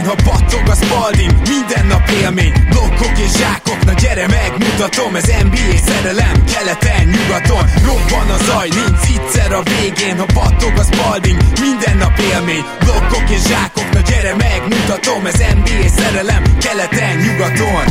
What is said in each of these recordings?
végén, ha battog a spalding Minden nap élmény, blokkok és zsákok Na gyere megmutatom, ez NBA szerelem Keleten, nyugaton, robban a zaj Nincs egyszer a végén, ha battog a spalding Minden nap élmény, blokkok és zsákok Na gyere megmutatom, ez NBA szerelem Keleten, nyugaton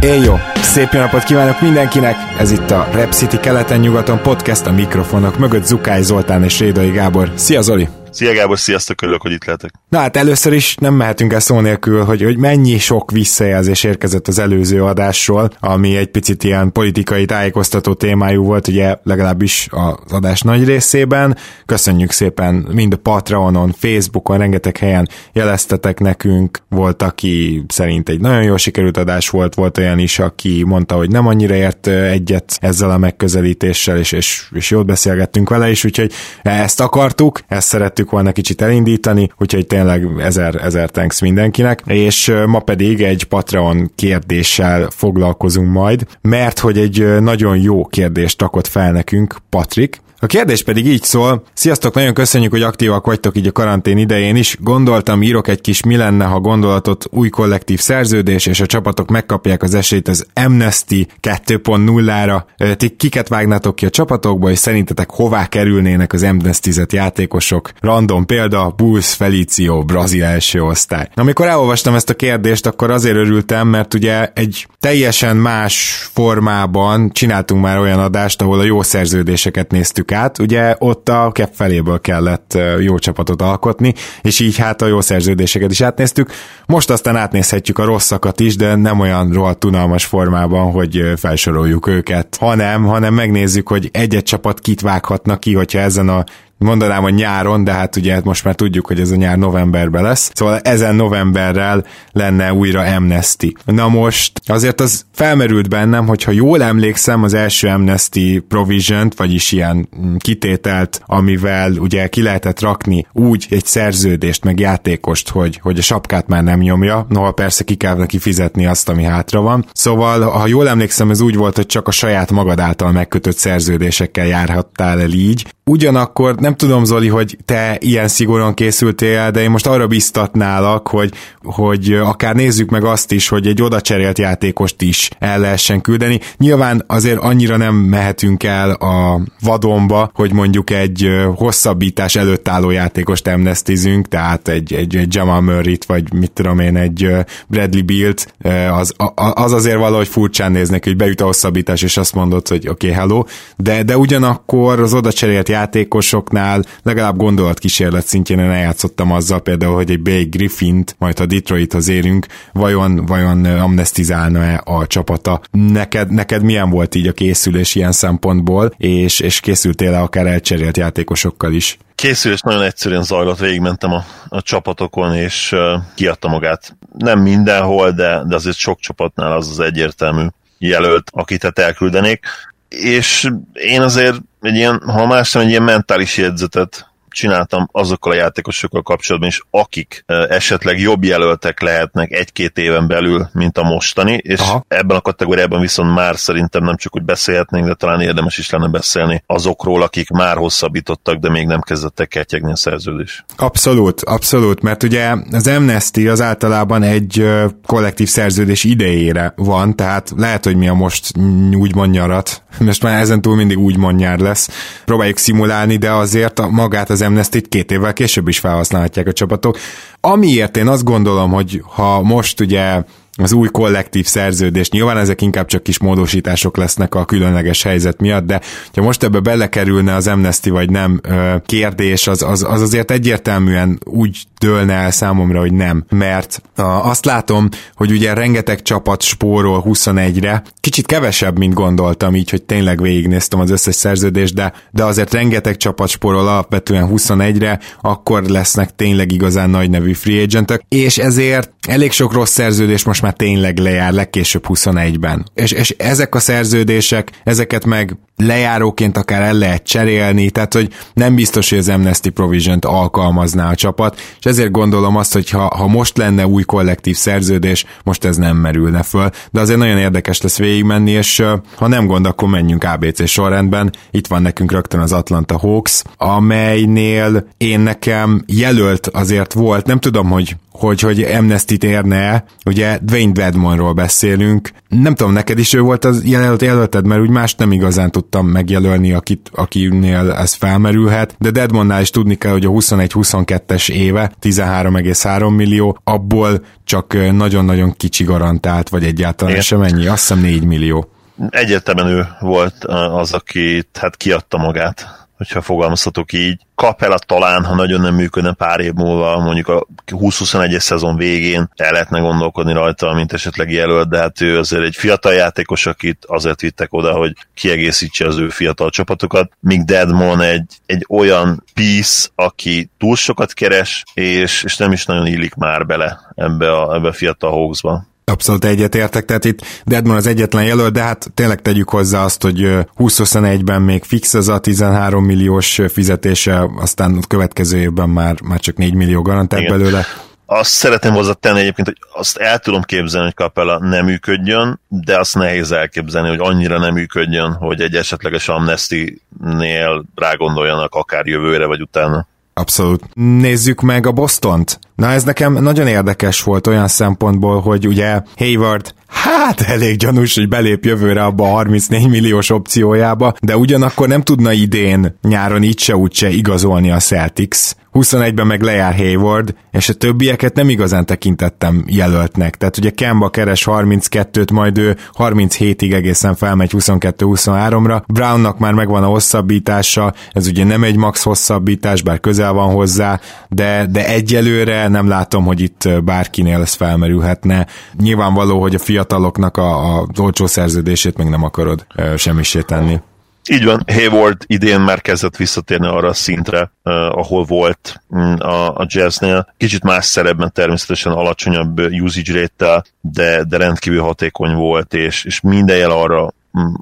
Én jó! Szép jó napot kívánok mindenkinek! Ez itt a Rep City keleten-nyugaton podcast a mikrofonok mögött Zukály Zoltán és Rédai Gábor. Szia Zoli! Szia Gábor, sziasztok, örülök, hogy itt lehetek. Na hát először is nem mehetünk el szó nélkül, hogy, hogy mennyi sok visszajelzés érkezett az előző adásról, ami egy picit ilyen politikai tájékoztató témájú volt, ugye legalábbis az adás nagy részében. Köszönjük szépen mind a Patreonon, Facebookon, rengeteg helyen jeleztetek nekünk. Volt, aki szerint egy nagyon jól sikerült adás volt, volt olyan is, aki mondta, hogy nem annyira ért egyet ezzel a megközelítéssel, és, és, és jót beszélgettünk vele is, úgyhogy ezt akartuk, ezt szerettük szerettük volna kicsit elindítani, úgyhogy tényleg ezer, ezer thanks mindenkinek, és ma pedig egy Patreon kérdéssel foglalkozunk majd, mert hogy egy nagyon jó kérdést takott fel nekünk Patrik, a kérdés pedig így szól, sziasztok, nagyon köszönjük, hogy aktívak vagytok így a karantén idején is. Gondoltam, írok egy kis mi lenne, ha gondolatot új kollektív szerződés, és a csapatok megkapják az esélyt az Amnesty 2.0-ra. Ti kiket vágnátok ki a csapatokba, és szerintetek hová kerülnének az amnesty játékosok? Random példa, Bulls Felicio, brazil első osztály. Amikor elolvastam ezt a kérdést, akkor azért örültem, mert ugye egy teljesen más formában csináltunk már olyan adást, ahol a jó szerződéseket néztük át, ugye ott a kep feléből kellett jó csapatot alkotni, és így hát a jó szerződéseket is átnéztük. Most aztán átnézhetjük a rosszakat is, de nem olyan rohadt unalmas formában, hogy felsoroljuk őket, hanem, hanem megnézzük, hogy egy-egy csapat kit vághatnak ki, hogyha ezen a mondanám a nyáron, de hát ugye most már tudjuk, hogy ez a nyár novemberben lesz, szóval ezen novemberrel lenne újra Amnesty. Na most azért az felmerült bennem, hogyha jól emlékszem az első Amnesty provision vagyis ilyen kitételt, amivel ugye ki lehetett rakni úgy egy szerződést, meg játékost, hogy, hogy a sapkát már nem nyomja, noha persze ki kell neki fizetni azt, ami hátra van. Szóval, ha jól emlékszem, ez úgy volt, hogy csak a saját magad által megkötött szerződésekkel járhattál el így, Ugyanakkor nem tudom, Zoli, hogy te ilyen szigorúan készültél, de én most arra biztatnálak, hogy, hogy akár nézzük meg azt is, hogy egy oda cserélt játékost is el lehessen küldeni. Nyilván azért annyira nem mehetünk el a vadonba, hogy mondjuk egy hosszabbítás előtt álló játékost amnestizünk, tehát egy, egy, egy Jamal Murray-t, vagy mit tudom én, egy Bradley Bilt, az, az azért valahogy furcsán néznek, hogy beüt a hosszabbítás, és azt mondod, hogy oké, okay, hello, de, de ugyanakkor az oda cserélt játékosoknál legalább gondolatkísérlet szintjén én eljátszottam azzal például, hogy egy Bay Griffint, majd a Detroithoz érünk, vajon, vajon amnestizálna-e a csapata. Neked, neked milyen volt így a készülés ilyen szempontból, és, és készültél-e akár elcserélt játékosokkal is? Készülés nagyon egyszerűen zajlott, végigmentem a, a csapatokon, és uh, kiadta magát. Nem mindenhol, de, de azért sok csapatnál az az egyértelmű jelölt, akit hát elküldenék. És én azért egy ilyen, ha más nem, egy ilyen mentális jegyzetet csináltam azokkal a játékosokkal kapcsolatban is, akik esetleg jobb jelöltek lehetnek egy-két éven belül, mint a mostani, és Aha. ebben a kategóriában viszont már szerintem nem csak úgy beszélhetnénk, de talán érdemes is lenne beszélni azokról, akik már hosszabbítottak, de még nem kezdettek ketyegni a szerződés. Abszolút, abszolút, mert ugye az Amnesty az általában egy kollektív szerződés idejére van, tehát lehet, hogy mi a most úgymond nyarat, most már ezen túl mindig úgymond nyár lesz, próbáljuk szimulálni, de azért magát az Amnesty-t két évvel később is felhasználhatják a csapatok. Amiért én azt gondolom, hogy ha most ugye az új kollektív szerződés. Nyilván ezek inkább csak kis módosítások lesznek a különleges helyzet miatt, de ha most ebbe belekerülne az Amnesty vagy nem kérdés, az, az, az azért egyértelműen úgy dőlne el számomra, hogy nem. Mert azt látom, hogy ugye rengeteg csapat spórol 21-re, kicsit kevesebb, mint gondoltam, így, hogy tényleg végignéztem az összes szerződést, de, de azért rengeteg csapat spórol alapvetően 21-re, akkor lesznek tényleg igazán nagy nevű free agentek, és ezért elég sok rossz szerződés most már tényleg lejár legkésőbb 21-ben. És, és ezek a szerződések, ezeket meg lejáróként akár el lehet cserélni, tehát hogy nem biztos, hogy az Amnesty Provision-t alkalmazná a csapat, és ezért gondolom azt, hogy ha, ha most lenne új kollektív szerződés, most ez nem merülne föl, de azért nagyon érdekes lesz végigmenni, és ha nem gond, akkor menjünk ABC sorrendben. Itt van nekünk rögtön az Atlanta Hawks, amelynél én nekem jelölt azért volt, nem tudom, hogy hogy, hogy Amnesty-t érne ugye Dwayne Dedmonról beszélünk. Nem tudom, neked is ő volt az jelölt jelölted, mert úgy más nem igazán tudtam megjelölni, akit, akinél ez felmerülhet, de Dedmonnál is tudni kell, hogy a 21-22-es éve 13,3 millió, abból csak nagyon-nagyon kicsi garantált, vagy egyáltalán Igen. sem ennyi, azt hiszem 4 millió. Egyértelműen ő volt az, aki hát kiadta magát hogyha fogalmazhatok így. Kapela talán, ha nagyon nem működne pár év múlva, mondjuk a 20-21-es szezon végén el lehetne gondolkodni rajta, mint esetleg jelölt, de hát ő azért egy fiatal játékos, akit azért vittek oda, hogy kiegészítse az ő fiatal csapatokat, míg Deadmon egy, egy olyan piece, aki túl sokat keres, és, és nem is nagyon illik már bele ebbe a, ebbe a fiatal Hawksba. Abszolút egyetértek, tehát itt Deadman az egyetlen jelölt, de hát tényleg tegyük hozzá azt, hogy 2021-ben még fix az a 13 milliós fizetése, aztán a következő évben már, már csak 4 millió garantált Igen. belőle. Azt szeretném hozzátenni egyébként, hogy azt el tudom képzelni, hogy Capella nem működjön, de azt nehéz elképzelni, hogy annyira nem működjön, hogy egy esetleges amnesty-nél rágondoljanak akár jövőre vagy utána. Abszolút. Nézzük meg a Bostont. Na ez nekem nagyon érdekes volt olyan szempontból, hogy ugye Hayward hát elég gyanús, hogy belép jövőre abba a 34 milliós opciójába, de ugyanakkor nem tudna idén nyáron így se úgy se igazolni a Celtics. 21-ben meg lejár Hayward, és a többieket nem igazán tekintettem jelöltnek. Tehát ugye Kemba keres 32-t, majd ő 37-ig egészen felmegy 22-23-ra. Brownnak már megvan a hosszabbítása, ez ugye nem egy max hosszabbítás, bár közel van hozzá, de, de egyelőre nem látom, hogy itt bárkinél ez felmerülhetne. Nyilvánvaló, hogy a fiataloknak a, a olcsó szerződését meg nem akarod semmisé tenni. Így van, Hayward idén már kezdett visszatérni arra a szintre, uh, ahol volt um, a, a jazznél. Kicsit más szerepben természetesen alacsonyabb usage rate de, de rendkívül hatékony volt, és, és minden jel arra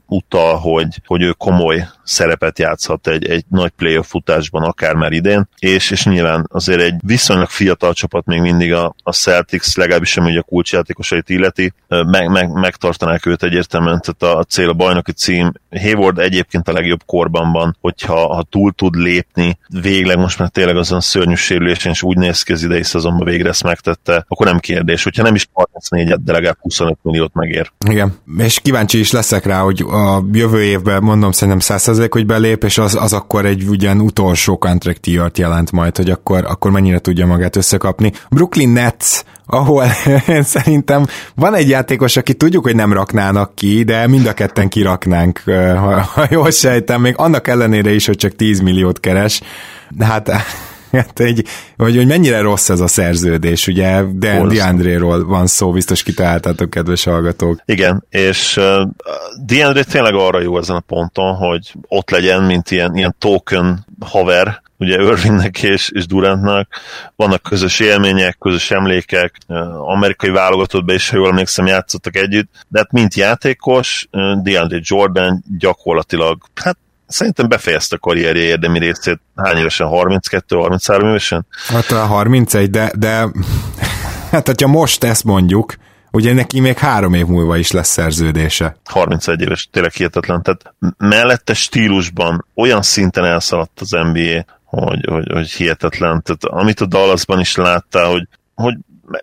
utal, hogy, hogy ő komoly szerepet játszhat egy, egy nagy playoff futásban, akár már idén, és, és nyilván azért egy viszonylag fiatal csapat még mindig a, a Celtics, legalábbis ugye a kulcsjátékosait illeti, meg, meg, megtartanák őt egyértelműen, tehát a, a cél a bajnoki cím. Hayward egyébként a legjobb korban van, hogyha ha túl tud lépni, végleg most már tényleg azon szörnyű sérülésen, és úgy néz ki az idei szezonban végre ezt megtette, akkor nem kérdés, hogyha nem is 34 de legalább 25 milliót megér. Igen, és kíváncsi is leszek rá, hogy a jövő évben mondom szerintem 100% hogy belép, és az, az akkor egy ugyan utolsó contract year jelent majd, hogy akkor, akkor mennyire tudja magát összekapni. Brooklyn Nets, ahol szerintem van egy játékos, aki tudjuk, hogy nem raknának ki, de mind a ketten kiraknánk, ha, ha jól sejtem, még annak ellenére is, hogy csak 10 milliót keres. Hát hát egy, hogy, hogy mennyire rossz ez a szerződés, ugye? De Diandréról van szó, biztos kitaláltátok, kedves hallgatók. Igen, és uh, Diandré tényleg arra jó ezen a ponton, hogy ott legyen, mint ilyen, ilyen token haver, ugye Irvingnek és, és Durantnak. Vannak közös élmények, közös emlékek, amerikai válogatottban is, ha jól emlékszem, játszottak együtt, de hát mint játékos, DeAndre Jordan gyakorlatilag, hát szerintem befejezte a karrierje érdemi részét. Hány évesen? 32-33 évesen? Hát a 31, de, de hát hogyha most ezt mondjuk, ugye neki még három év múlva is lesz szerződése. 31 éves, tényleg hihetetlen. Tehát mellette stílusban olyan szinten elszaladt az NBA, hogy, hogy, hogy hihetetlen. Tehát amit a Dallasban is láttál, hogy, hogy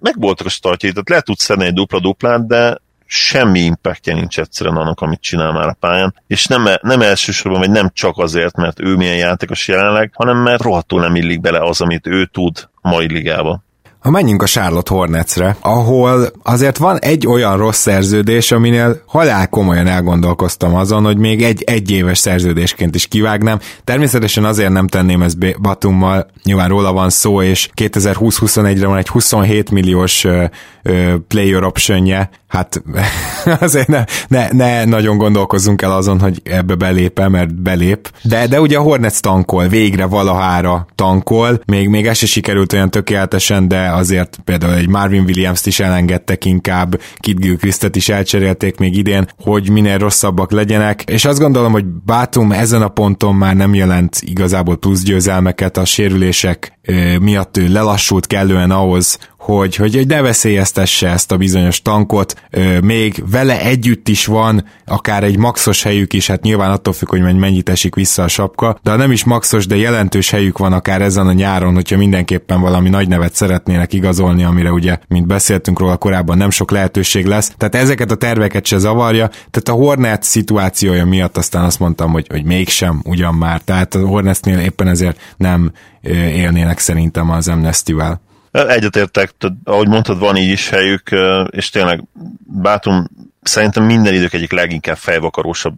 megvoltak a startjai, tehát le tudsz szedni egy dupla-duplát, de semmi impactja nincs egyszerűen annak, amit csinál már a pályán, és nem, nem elsősorban, vagy nem csak azért, mert ő milyen játékos jelenleg, hanem mert rohadtul nem illik bele az, amit ő tud mai ligába. Ha menjünk a Charlotte Hornetsre, ahol azért van egy olyan rossz szerződés, aminél halál komolyan elgondolkoztam azon, hogy még egy egyéves szerződésként is kivágnám. Természetesen azért nem tenném ezt Batummal, nyilván róla van szó, és 2020-21-re van egy 27 milliós ö, player optionje, hát azért ne, ne, ne nagyon gondolkozzunk el azon, hogy ebbe belép mert belép. De, de ugye a Hornets tankol, végre valahára tankol, még, még ez se sikerült olyan tökéletesen, de azért például egy Marvin Williams-t is elengedtek inkább, Kit Gilchrist-et is elcserélték még idén, hogy minél rosszabbak legyenek, és azt gondolom, hogy Bátum ezen a ponton már nem jelent igazából plusz győzelmeket, a sérülések miatt ő lelassult kellően ahhoz, hogy, hogy ne veszélyeztesse ezt a bizonyos tankot, még vele együtt is van akár egy maxos helyük is, hát nyilván attól függ, hogy mennyit esik vissza a sapka, de nem is maxos, de jelentős helyük van akár ezen a nyáron, hogyha mindenképpen valami nagy nevet szeretnének igazolni, amire ugye, mint beszéltünk róla korábban, nem sok lehetőség lesz. Tehát ezeket a terveket se zavarja, tehát a Hornet szituációja miatt aztán azt mondtam, hogy, hogy mégsem ugyan már, tehát a Hornetsnél éppen ezért nem élnének szerintem az Amnesty-vel. Egyetértek, ahogy mondtad, van így is helyük, és tényleg Bátum szerintem minden idők egyik leginkább fejvakarósabb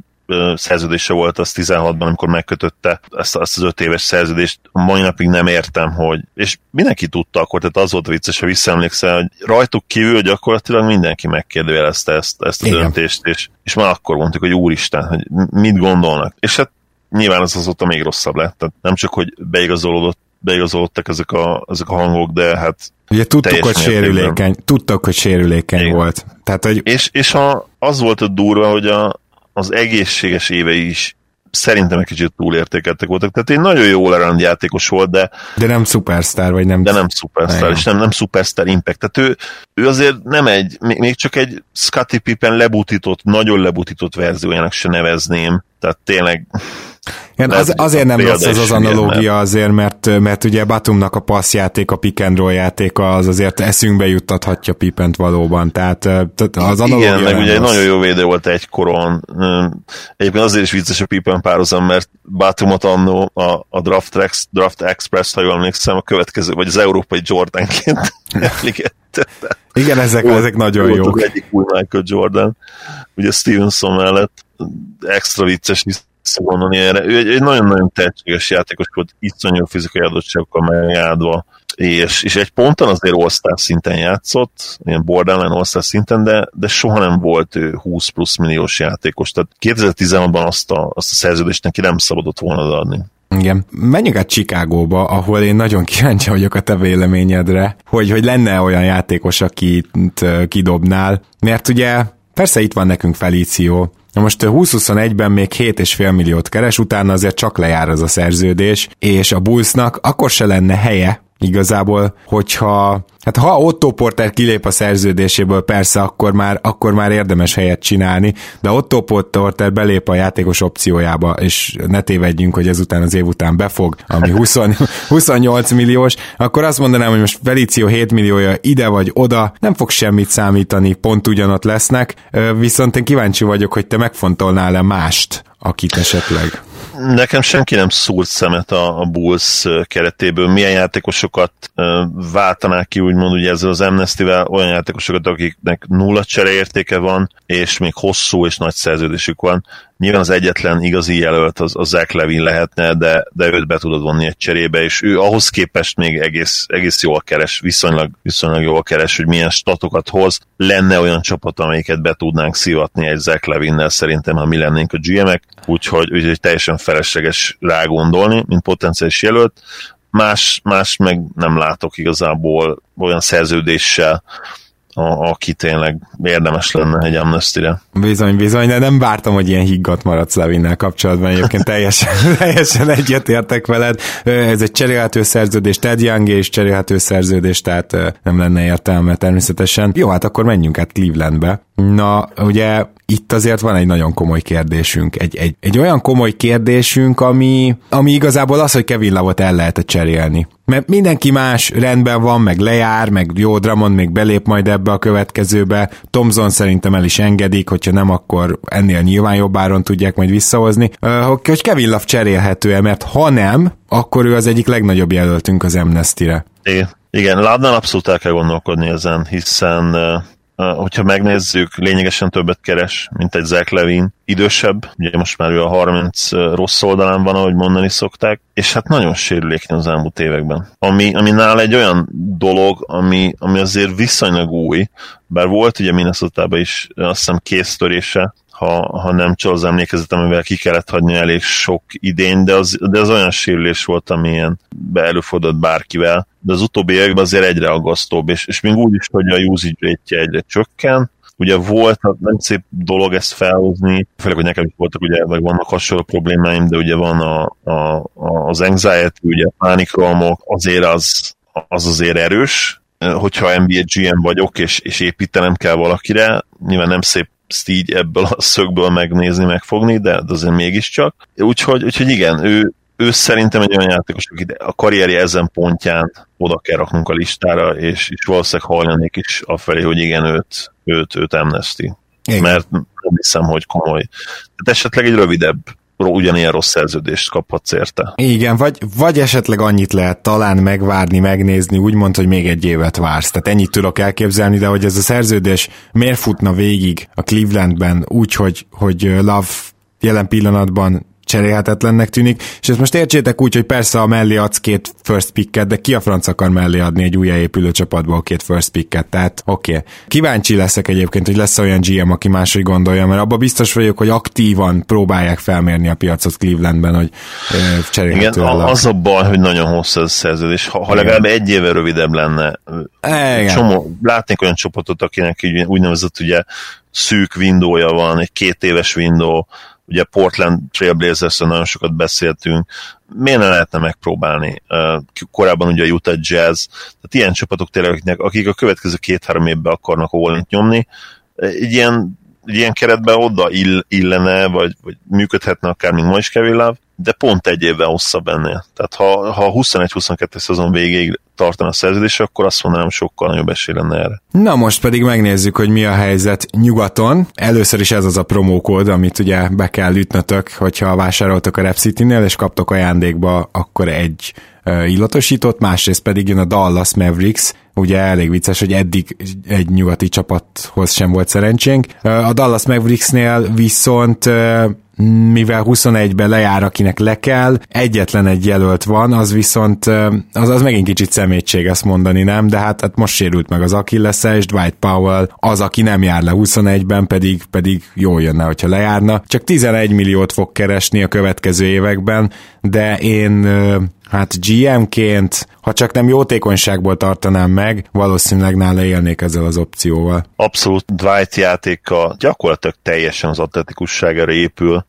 szerződése volt az 16-ban, amikor megkötötte ezt, ezt az öt éves szerződést. A mai napig nem értem, hogy... És mindenki tudta akkor, tehát az volt vicces, ha visszaemlékszel, hogy rajtuk kívül gyakorlatilag mindenki megkérdőjelezte ezt, ezt a Igen. döntést, és, és már akkor mondtuk, hogy úristen, hogy mit gondolnak. És hát nyilván az azóta még rosszabb lett. Tehát nem csak, hogy beigazolódott beigazolódtak ezek a, ezek a hangok, de hát Ugye tudtuk, hogy sérülékeny, tudtak, hogy sérülékeny Igen. volt. Tehát, hogy... És, és a, az volt a durva, hogy a, az egészséges évei is szerintem egy kicsit túlértékeltek voltak. Tehát egy nagyon jó all játékos volt, de... De nem superstar, vagy nem... De nem superstar, és nem, nem superstar impact. Tehát ő, ő azért nem egy, még csak egy Scottie Pippen lebutított, nagyon lebutított verziójának se nevezném. Tehát tényleg igen, az, azért nem rossz ez az analógia azért, mert, mert ugye Batumnak a passzjáték, a pick and roll játéka az azért eszünkbe juttathatja Pipent valóban, tehát, tehát az analógia Igen, meg ugye egy nagyon jó védő volt egy koron. Egyébként azért is vicces a Pippen párhuzam, mert Batumot annó a, a Draft, Rex, Draft Express, ha jól emlékszem, a következő, vagy az európai Jordanként Igen, ezek, volt, ezek nagyon jó. jók. egyik új Michael Jordan, ugye Stevenson mellett extra vicces, visszagondolni erre. Ő egy, egy nagyon-nagyon tehetséges játékos volt, iszonyú fizikai adottságokkal megáldva, és, és egy ponton azért all szinten játszott, ilyen borderline all szinten, de, de soha nem volt ő 20 plusz milliós játékos. Tehát 2016-ban azt a, azt a szerződést neki nem szabadott volna adni. Igen. Menjünk át Chicagóba, ahol én nagyon kíváncsi vagyok a te véleményedre, hogy, hogy lenne olyan játékos, akit kidobnál, mert ugye persze itt van nekünk Felíció, Na most 2021-ben még 7,5 milliót keres, utána azért csak lejár az a szerződés, és a Bullsnak akkor se lenne helye igazából, hogyha Hát ha Otto Porter kilép a szerződéséből, persze, akkor már, akkor már érdemes helyet csinálni, de Otto Porter belép a játékos opciójába, és ne tévedjünk, hogy ezután az év után befog, ami 20, 28 milliós, akkor azt mondanám, hogy most Felicio 7 milliója ide vagy oda, nem fog semmit számítani, pont ugyanott lesznek, viszont én kíváncsi vagyok, hogy te megfontolnál-e mást, akit esetleg nekem senki nem szúrt szemet a, a Bulls keretéből. Milyen játékosokat váltanák ki, úgymond ugye ezzel az Amnesty-vel, olyan játékosokat, akiknek nulla csereértéke van, és még hosszú és nagy szerződésük van. Nyilván az egyetlen igazi jelölt az, az Zach Levin lehetne, de, de őt be tudod vonni egy cserébe, és ő ahhoz képest még egész, egész jól keres, viszonylag, viszonylag jól keres, hogy milyen statokat hoz. Lenne olyan csapat, amelyiket be tudnánk szivatni egy Zach Levinnel, szerintem, ha mi lennénk a GM-ek, úgyhogy, úgyhogy teljesen felesleges rá gondolni, mint potenciális jelölt. Más, más meg nem látok igazából olyan szerződéssel, a, aki tényleg érdemes lenne egy amnesty-re. Bizony, bizony, de nem vártam, hogy ilyen higgadt maradsz Levinnel kapcsolatban, egyébként teljesen, teljesen egyetértek veled. Ez egy cserélhető szerződés, Ted Young és cserélhető szerződés, tehát nem lenne értelme természetesen. Jó, hát akkor menjünk át Clevelandbe. Na, ugye itt azért van egy nagyon komoly kérdésünk. Egy, egy, egy olyan komoly kérdésünk, ami, ami igazából az, hogy Kevin Lavot el lehet cserélni. Mert mindenki más rendben van, meg lejár, meg jó Dramond még belép majd ebbe a következőbe. Tomzon szerintem el is engedik, hogyha nem, akkor ennél nyilván jobb tudják majd visszahozni. Hogy Kevin Love cserélhető-e, mert ha nem, akkor ő az egyik legnagyobb jelöltünk az Amnesty-re. Igen, igen Ládnál abszolút el kell gondolkodni ezen, hiszen hogyha megnézzük, lényegesen többet keres, mint egy Zach Levin. Idősebb, ugye most már ő a 30 rossz oldalán van, ahogy mondani szokták, és hát nagyon sérülékeny az elmúlt években. Ami, ami nála egy olyan dolog, ami, ami azért viszonylag új, bár volt ugye minnesota is azt hiszem késztörése, ha, ha nem csak az emlékezet, amivel ki kellett hagyni elég sok idény, de az, de az olyan sérülés volt, ami ilyen bárkivel, de az utóbbi években azért egyre aggasztóbb, és, és még úgy is, hogy a usage rate egyre csökken, ugye volt, nem szép dolog ezt felhozni, főleg, hogy nekem is voltak, ugye, meg vannak hasonló problémáim, de ugye van a, a, az anxiety, ugye a pánikromok, azért az, az azért erős, hogyha NBA GM vagyok, és, és építenem kell valakire, nyilván nem szép ezt így ebből a szögből megnézni, megfogni, de, de azért mégiscsak. Úgyhogy, úgyhogy igen, ő, ő szerintem egy olyan játékos, aki a karrierje ezen pontján oda kell raknunk a listára, és, és valószínűleg hajlanék is afelé, hogy igen, őt, őt, őt amnesty. Igen. Mert nem hiszem, hogy komoly. Tehát esetleg egy rövidebb ugyanilyen rossz szerződést kaphatsz érte. Igen, vagy, vagy esetleg annyit lehet talán megvárni, megnézni, úgymond, hogy még egy évet vársz. Tehát ennyit tudok elképzelni, de hogy ez a szerződés miért futna végig a Clevelandben úgy, hogy, hogy Love jelen pillanatban cserélhetetlennek tűnik, és ezt most értsétek úgy, hogy persze a mellé adsz két first picket, de ki a franc akar mellé adni egy újjáépülő csapatból két first picket, tehát oké. Okay. Kíváncsi leszek egyébként, hogy lesz olyan GM, aki máshogy gondolja, mert abban biztos vagyok, hogy aktívan próbálják felmérni a piacot Clevelandben, hogy cserélhető Igen, az a baj, hogy nagyon hosszú ez a szerződés. Ha, ha legalább egy éve rövidebb lenne, Igen. Csomó, látnék olyan csapatot, akinek úgynevezett ugye szűk windowja van, egy két éves window, ugye Portland trailblazers nagyon sokat beszéltünk, miért ne lehetne megpróbálni? Korábban ugye a Utah Jazz, tehát ilyen csapatok tényleg, akik a következő két-három évben akarnak all nyomni, egy ilyen, egy ilyen keretben oda ill, illene, vagy, vagy működhetne akár, mint ma is Kevin Love, de pont egy évvel hosszabb ennél. Tehát ha, ha 21-22 szezon végéig tartana a szerződés, akkor azt mondanám, sokkal nagyobb esély lenne erre. Na most pedig megnézzük, hogy mi a helyzet nyugaton. Először is ez az a promókód, amit ugye be kell ütnötök, hogyha vásároltok a Rep City-nél, és kaptok ajándékba akkor egy illatosított, másrészt pedig jön a Dallas Mavericks, ugye elég vicces, hogy eddig egy nyugati csapathoz sem volt szerencsénk. A Dallas Mavericksnél viszont mivel 21-ben lejár, akinek le kell, egyetlen egy jelölt van, az viszont az, az megint kicsit szemétség ezt mondani, nem? De hát, hát most sérült meg az achilles és Dwight Powell az, aki nem jár le 21-ben, pedig, pedig jól jönne, hogyha lejárna. Csak 11 milliót fog keresni a következő években, de én hát GM-ként, ha csak nem jótékonyságból tartanám meg, valószínűleg nála élnék ezzel az opcióval. Abszolút Dwight játéka gyakorlatilag teljesen az atletikusságára épül.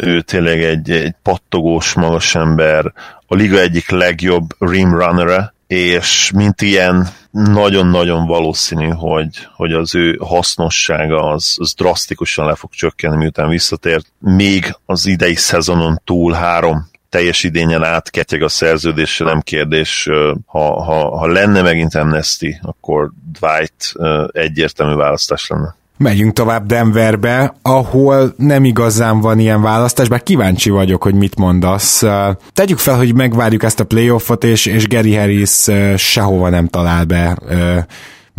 Ő tényleg egy, egy pattogós magas ember, a liga egyik legjobb rim runnere, és mint ilyen nagyon-nagyon valószínű, hogy, hogy az ő hasznossága az, az drasztikusan le fog csökkenni, miután visszatért. Még az idei szezonon túl három teljes idényen átketyeg a szerződésre, nem kérdés. Ha, ha, ha lenne megint Amnesty, akkor Dwight egyértelmű választás lenne. Megyünk tovább Denverbe, ahol nem igazán van ilyen választás, bár kíváncsi vagyok, hogy mit mondasz. Tegyük fel, hogy megvárjuk ezt a playoffot, és, és Gary Harris sehova nem talál be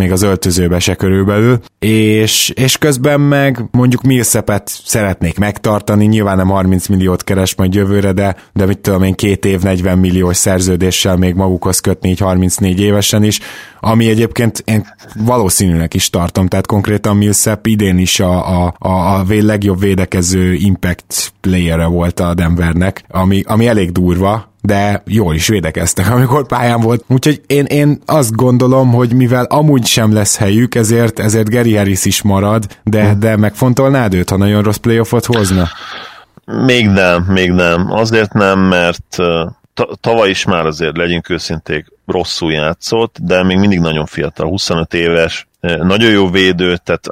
még az öltözőbe se körülbelül, és, és közben meg mondjuk Millsapet szeretnék megtartani, nyilván nem 30 milliót keres majd jövőre, de, de mit tudom én, két év 40 milliós szerződéssel még magukhoz kötni így 34 évesen is, ami egyébként én valószínűnek is tartom, tehát konkrétan Millsap idén is a, a, a, a legjobb védekező impact player volt a Denvernek, ami, ami elég durva, de jól is védekeztek, amikor pályán volt. Úgyhogy én, én azt gondolom, hogy mivel amúgy sem lesz helyük, ezért, ezért Gary Harris is marad, de, hm. de megfontolnád őt, ha nagyon rossz playoffot hozna? Még nem, még nem. Azért nem, mert tavaly is már azért legyünk őszinték rosszul játszott, de még mindig nagyon fiatal, 25 éves, nagyon jó védő, tehát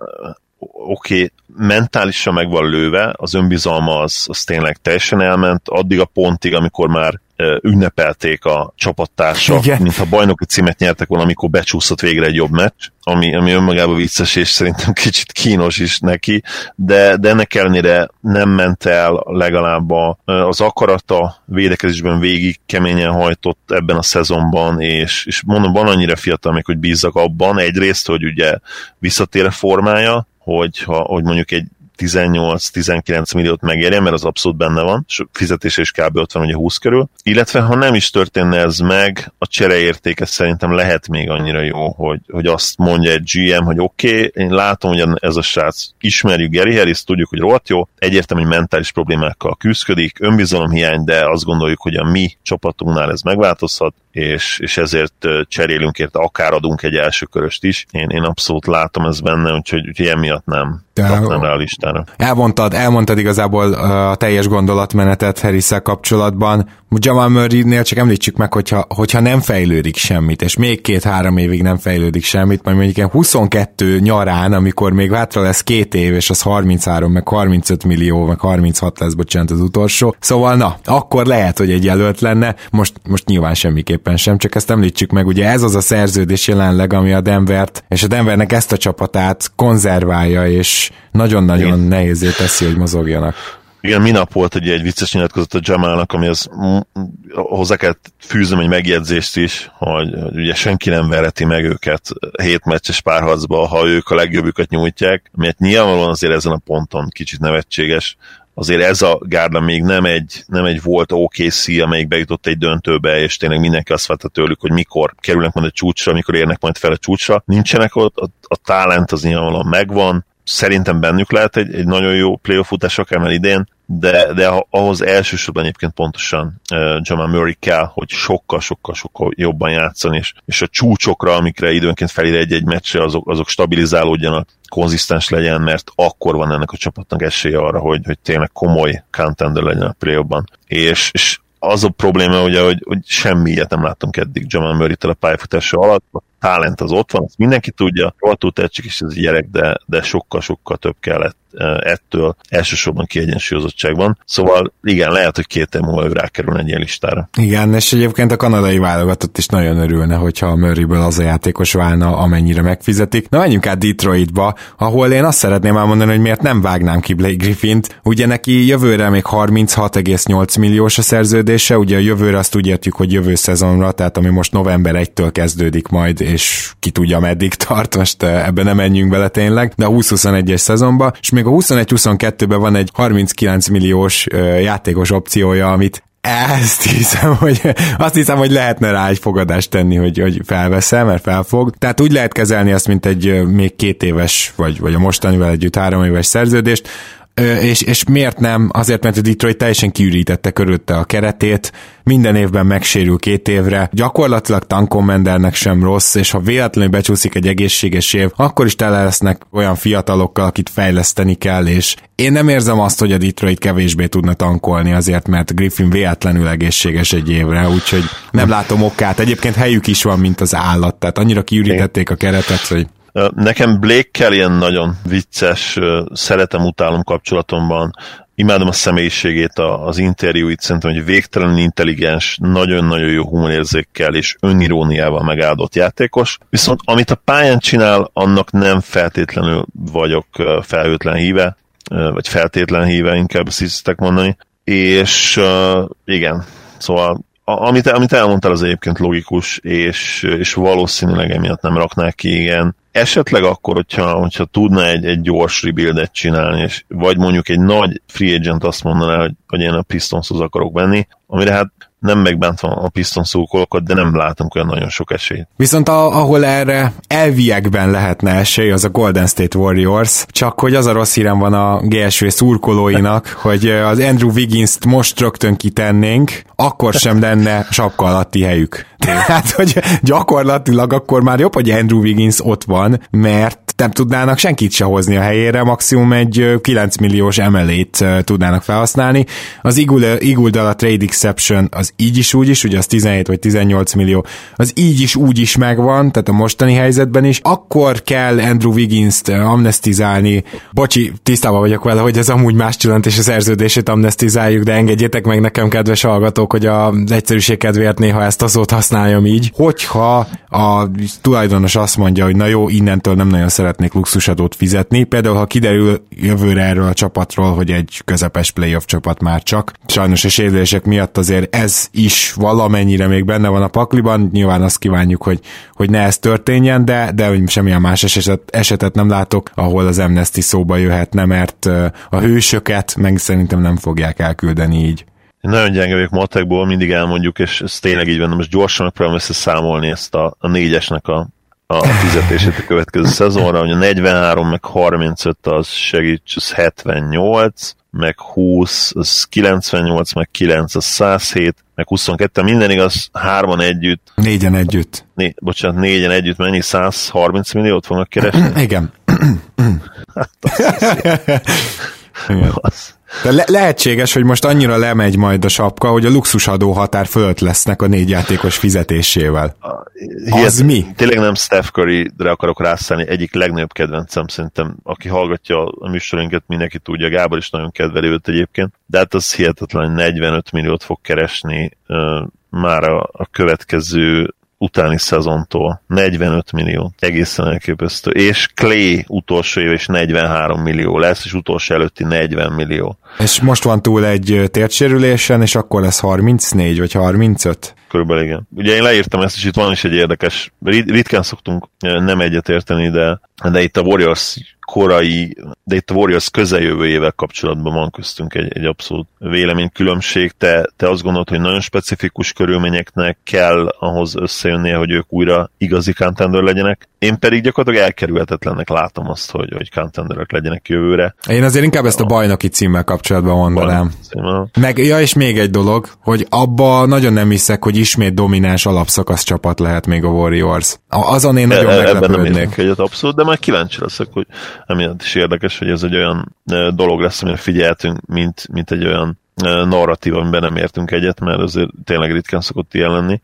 oké, okay, mentálisan meg van lőve, az önbizalma az, az tényleg teljesen elment, addig a pontig, amikor már ünnepelték a csapattársak, Igen. mintha bajnoki címet nyertek volna, amikor becsúszott végre egy jobb meccs, ami, ami önmagában vicces, és szerintem kicsit kínos is neki, de, de ennek ellenére nem ment el legalább a, az akarata védekezésben végig keményen hajtott ebben a szezonban, és, és mondom, van annyira fiatal még, hogy bízzak abban, egyrészt, hogy ugye visszatér a formája, hogy, ha, hogy mondjuk egy 18-19 milliót megérjen, mert az abszolút benne van, és fizetés is kb. ott van ugye 20 körül. Illetve ha nem is történne ez meg, a csereértéke szerintem lehet még annyira jó, hogy, hogy azt mondja egy GM, hogy oké, okay, én látom, hogy ez a srác, ismerjük Gary Harris, tudjuk, hogy rohadt jó, egyértelmű, hogy mentális problémákkal küzdik, önbizalomhiány, de azt gondoljuk, hogy a mi csapatunknál ez megváltozhat, és, és ezért cserélünk érte, akár adunk egy első köröst is. Én, én abszolút látom ez benne, úgyhogy, úgyhogy emiatt nem, nem rá a listára. Elmondtad, elmondtad igazából a teljes gondolatmenetet harris kapcsolatban. Jamal Murray-nél csak említsük meg, hogyha, hogyha nem fejlődik semmit, és még két-három évig nem fejlődik semmit, majd mondjuk ilyen 22 nyarán, amikor még hátra lesz két év, és az 33, meg 35 millió, meg 36 lesz, bocsánat, az utolsó. Szóval na, akkor lehet, hogy egy jelölt lenne, most, most nyilván semmiképpen sem, csak ezt említsük meg, ugye ez az a szerződés jelenleg, ami a Denvert, és a Denvernek ezt a csapatát konzerválja, és nagyon-nagyon nehézé teszi, hogy mozogjanak. Igen, minap volt ugye egy vicces nyilatkozat a Jamalnak, ami az hozzá kellett fűzöm egy megjegyzést is, hogy, hogy ugye senki nem vereti meg őket hét meccses párharcba, ha ők a legjobbjukat nyújtják, mert nyilvánvalóan azért ezen a ponton kicsit nevetséges, azért ez a gárda még nem egy, nem egy volt OKC, amelyik bejutott egy döntőbe, és tényleg mindenki azt vette tőlük, hogy mikor kerülnek majd a csúcsra, mikor érnek majd fel a csúcsra. Nincsenek ott, a, a talent az nyilvánvalóan megvan, szerintem bennük lehet egy, egy nagyon jó playoff futás akár már idén, de, de ahhoz elsősorban egyébként pontosan uh, Jamal Murray kell, hogy sokkal-sokkal-sokkal jobban játszani, és, és a csúcsokra, amikre időnként felír egy-egy meccsre, azok, azok stabilizálódjanak, konzisztens legyen, mert akkor van ennek a csapatnak esélye arra, hogy, hogy tényleg komoly contender legyen a play És, és az a probléma, ugye, hogy, hogy semmi ilyet nem láttam eddig Jamal Murray-től a pályafutása alatt. Talent az ott van, azt mindenki tudja, rohadtul tetszik is ez gyerek, de, de sokkal-sokkal több kellett ettől elsősorban kiegyensúlyozottságban. Szóval igen, lehet, hogy két év múlva rákerül egy ilyen listára. Igen, és egyébként a kanadai válogatott is nagyon örülne, hogyha a Murrayből az a játékos válna, amennyire megfizetik. Na menjünk át Detroitba, ahol én azt szeretném elmondani, hogy miért nem vágnám ki Blake Griffint. Ugye neki jövőre még 36,8 milliós a szerződése, ugye a jövőre azt úgy értjük, hogy jövő szezonra, tehát ami most november 1-től kezdődik majd, és ki tudja meddig tart, most ebben nem menjünk bele tényleg, de a 2021-es szezonban, és még a 21-22-ben van egy 39 milliós játékos opciója, amit ezt hiszem, hogy azt hiszem, hogy lehetne rá egy fogadást tenni, hogy, hogy felveszem, mert felfog. Tehát úgy lehet kezelni azt, mint egy még két éves, vagy, vagy a mostanival együtt három éves szerződést, és, és miért nem? Azért, mert a Detroit teljesen kiürítette körülötte a keretét, minden évben megsérül két évre, gyakorlatilag tankommendernek sem rossz, és ha véletlenül becsúszik egy egészséges év, akkor is tele lesznek olyan fiatalokkal, akit fejleszteni kell, és én nem érzem azt, hogy a Detroit kevésbé tudna tankolni azért, mert Griffin véletlenül egészséges egy évre, úgyhogy nem látom okát. Egyébként helyük is van, mint az állat, tehát annyira kiürítették a keretet, hogy Nekem Blake-kel ilyen nagyon vicces, szeretem, utálom kapcsolatomban. Imádom a személyiségét, az interjúit, szerintem, hogy végtelenül intelligens, nagyon-nagyon jó humorérzékkel és öniróniával megáldott játékos. Viszont amit a pályán csinál, annak nem feltétlenül vagyok felhőtlen híve, vagy feltétlen híve, inkább ezt mondani. És igen, szóval amit, amit elmondtál, az egyébként logikus, és, és valószínűleg emiatt nem raknák ki, igen. Esetleg akkor, hogyha, hogyha tudna egy, egy gyors rebuildet csinálni, és vagy mondjuk egy nagy free agent azt mondaná, hogy, hogy én a Pistonshoz akarok venni, amire hát nem megbántva a Piston szurkolókat, de nem látunk olyan nagyon sok esélyt. Viszont a, ahol erre elviekben lehetne esély, az a Golden State Warriors, csak hogy az a rossz hírem van a GSV szurkolóinak, hogy az Andrew Wiggins-t most rögtön kitennénk, akkor sem lenne sapka alatti helyük. Tehát, hogy gyakorlatilag akkor már jobb, hogy Andrew Wiggins ott van, mert nem tudnának senkit se hozni a helyére, maximum egy 9 milliós emelét tudnának felhasználni. Az Iguldal a Trade Exception az így is úgy is, ugye az 17 vagy 18 millió, az így is úgy is megvan, tehát a mostani helyzetben is, akkor kell Andrew Wiggins-t amnestizálni. Bocsi, tisztában vagyok vele, hogy ez amúgy más jelent, és a szerződését amnestizáljuk, de engedjétek meg nekem, kedves hallgatók, hogy az egyszerűség kedvéért néha ezt a szót használjam így. Hogyha a tulajdonos azt mondja, hogy na jó, innentől nem nagyon szeret szeretnék luxusadót fizetni. Például, ha kiderül jövőre erről a csapatról, hogy egy közepes playoff csapat már csak. Sajnos a sérülések miatt azért ez is valamennyire még benne van a pakliban. Nyilván azt kívánjuk, hogy, hogy ne ez történjen, de, de hogy semmilyen más esetet, esetet nem látok, ahol az Amnesty szóba jöhetne, mert a hősöket meg szerintem nem fogják elküldeni így. Nagyon gyenge vagyok matekból, mindig elmondjuk, és ez tényleg így van, most gyorsan megpróbálom összeszámolni ezt a, a négyesnek a, a fizetését a következő szezonra, hogy a 43 meg 35 az segíts, az 78, meg 20, az 98, meg 9, az 107, meg 22, minden igaz, hárman együtt. Négyen együtt. Né, bocsánat, négyen együtt mennyi? 130 milliót fognak keresni? Igen. hát, Igen. Az. De le- lehetséges, hogy most annyira lemegy majd a sapka, hogy a luxusadó határ fölött lesznek a négy játékos fizetésével. Hihet, az mi? Tényleg nem Steph Curry-re akarok rászállni, egyik legnagyobb kedvencem szerintem, aki hallgatja a műsorinket, mindenki tudja, Gábor is nagyon kedveli őt egyébként, de hát az hihetetlen, hogy 45 milliót fog keresni uh, már a, a következő utáni szezontól. 45 millió. Egészen elképesztő. És Clay utolsó év is 43 millió lesz, és utolsó előtti 40 millió. És most van túl egy tértsérülésen, és akkor lesz 34 vagy 35? Körülbelül igen. Ugye én leírtam ezt, és itt van is egy érdekes, ritkán szoktunk nem egyetérteni, de, de itt a Warriors korai, de itt a Warriors közeljövőjével kapcsolatban van köztünk egy, egy abszolút véleménykülönbség. Te, te azt gondolod, hogy nagyon specifikus körülményeknek kell ahhoz összejönnie, hogy ők újra igazi contender legyenek. Én pedig gyakorlatilag elkerülhetetlennek látom azt, hogy, hogy contenderek legyenek jövőre. Én azért inkább ezt a bajnoki címmel kapcsolatban mondanám. Meg, ja, és még egy dolog, hogy abba nagyon nem hiszek, hogy ismét domináns alapszakasz csapat lehet még a Warriors. Azon én nagyon e, meglepődnék. Egyet abszolút, de majd kíváncsi leszek, hogy emiatt is érdekes, hogy ez egy olyan dolog lesz, amire figyeltünk, mint, mint egy olyan narratív, amiben nem értünk egyet, mert azért tényleg ritkán szokott ilyen lenni.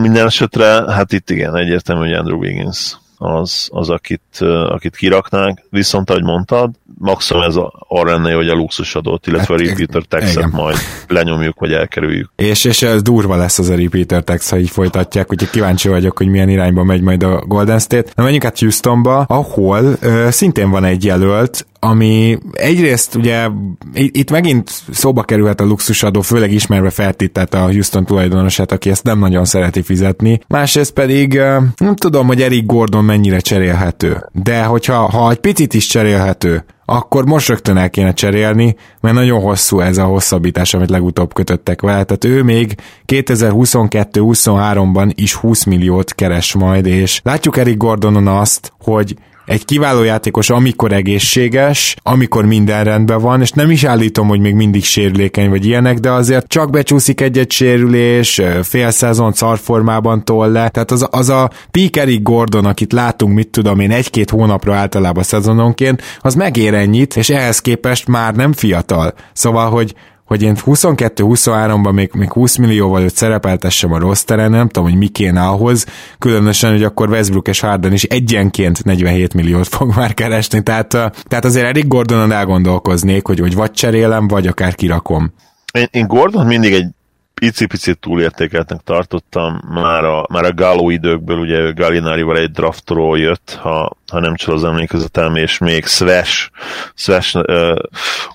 Minden esetre, hát itt igen, egyértelmű, hogy Andrew Wiggins az, az akit, akit kiraknánk, viszont ahogy mondtad, maximum ez arra lenne, hogy a luxusadót, illetve hát, a repeater tax majd lenyomjuk, vagy elkerüljük. És, és ez durva lesz az a repeater tax, ha így folytatják, úgyhogy kíváncsi vagyok, hogy milyen irányba megy majd a Golden State. Na menjünk át Houstonba, ahol ö, szintén van egy jelölt, ami egyrészt ugye itt megint szóba kerülhet a luxusadó, főleg ismerve feltételt a Houston tulajdonosát, aki ezt nem nagyon szereti fizetni. Másrészt pedig nem tudom, hogy Eric Gordon mennyire cserélhető. De hogyha ha egy picit is cserélhető, akkor most rögtön el kéne cserélni, mert nagyon hosszú ez a hosszabbítás, amit legutóbb kötöttek vele. Tehát ő még 2022-23-ban is 20 milliót keres majd, és látjuk Eric Gordonon azt, hogy egy kiváló játékos, amikor egészséges, amikor minden rendben van, és nem is állítom, hogy még mindig sérülékeny vagy ilyenek, de azért csak becsúszik egy-egy sérülés, fél szezon szarformában tol le, tehát az, az a Peak Gordon, akit látunk, mit tudom én, egy-két hónapra általában szezononként, az megér ennyit, és ehhez képest már nem fiatal. Szóval, hogy hogy én 22-23-ban még, még 20 millióval őt szerepeltessem a rosteren, nem tudom, hogy mi kéne ahhoz, különösen, hogy akkor Westbrook és Harden is egyenként 47 milliót fog már keresni, tehát, tehát azért Eric Gordonon elgondolkoznék, hogy, hogy vagy cserélem, vagy akár kirakom. Én, én Gordon mindig egy picit túlértékeltnek tartottam, már a, már a Galo időkből, ugye Gallinarival egy draftról jött, ha, ha nem csak az emlékezetem, és még Swash, Swash uh,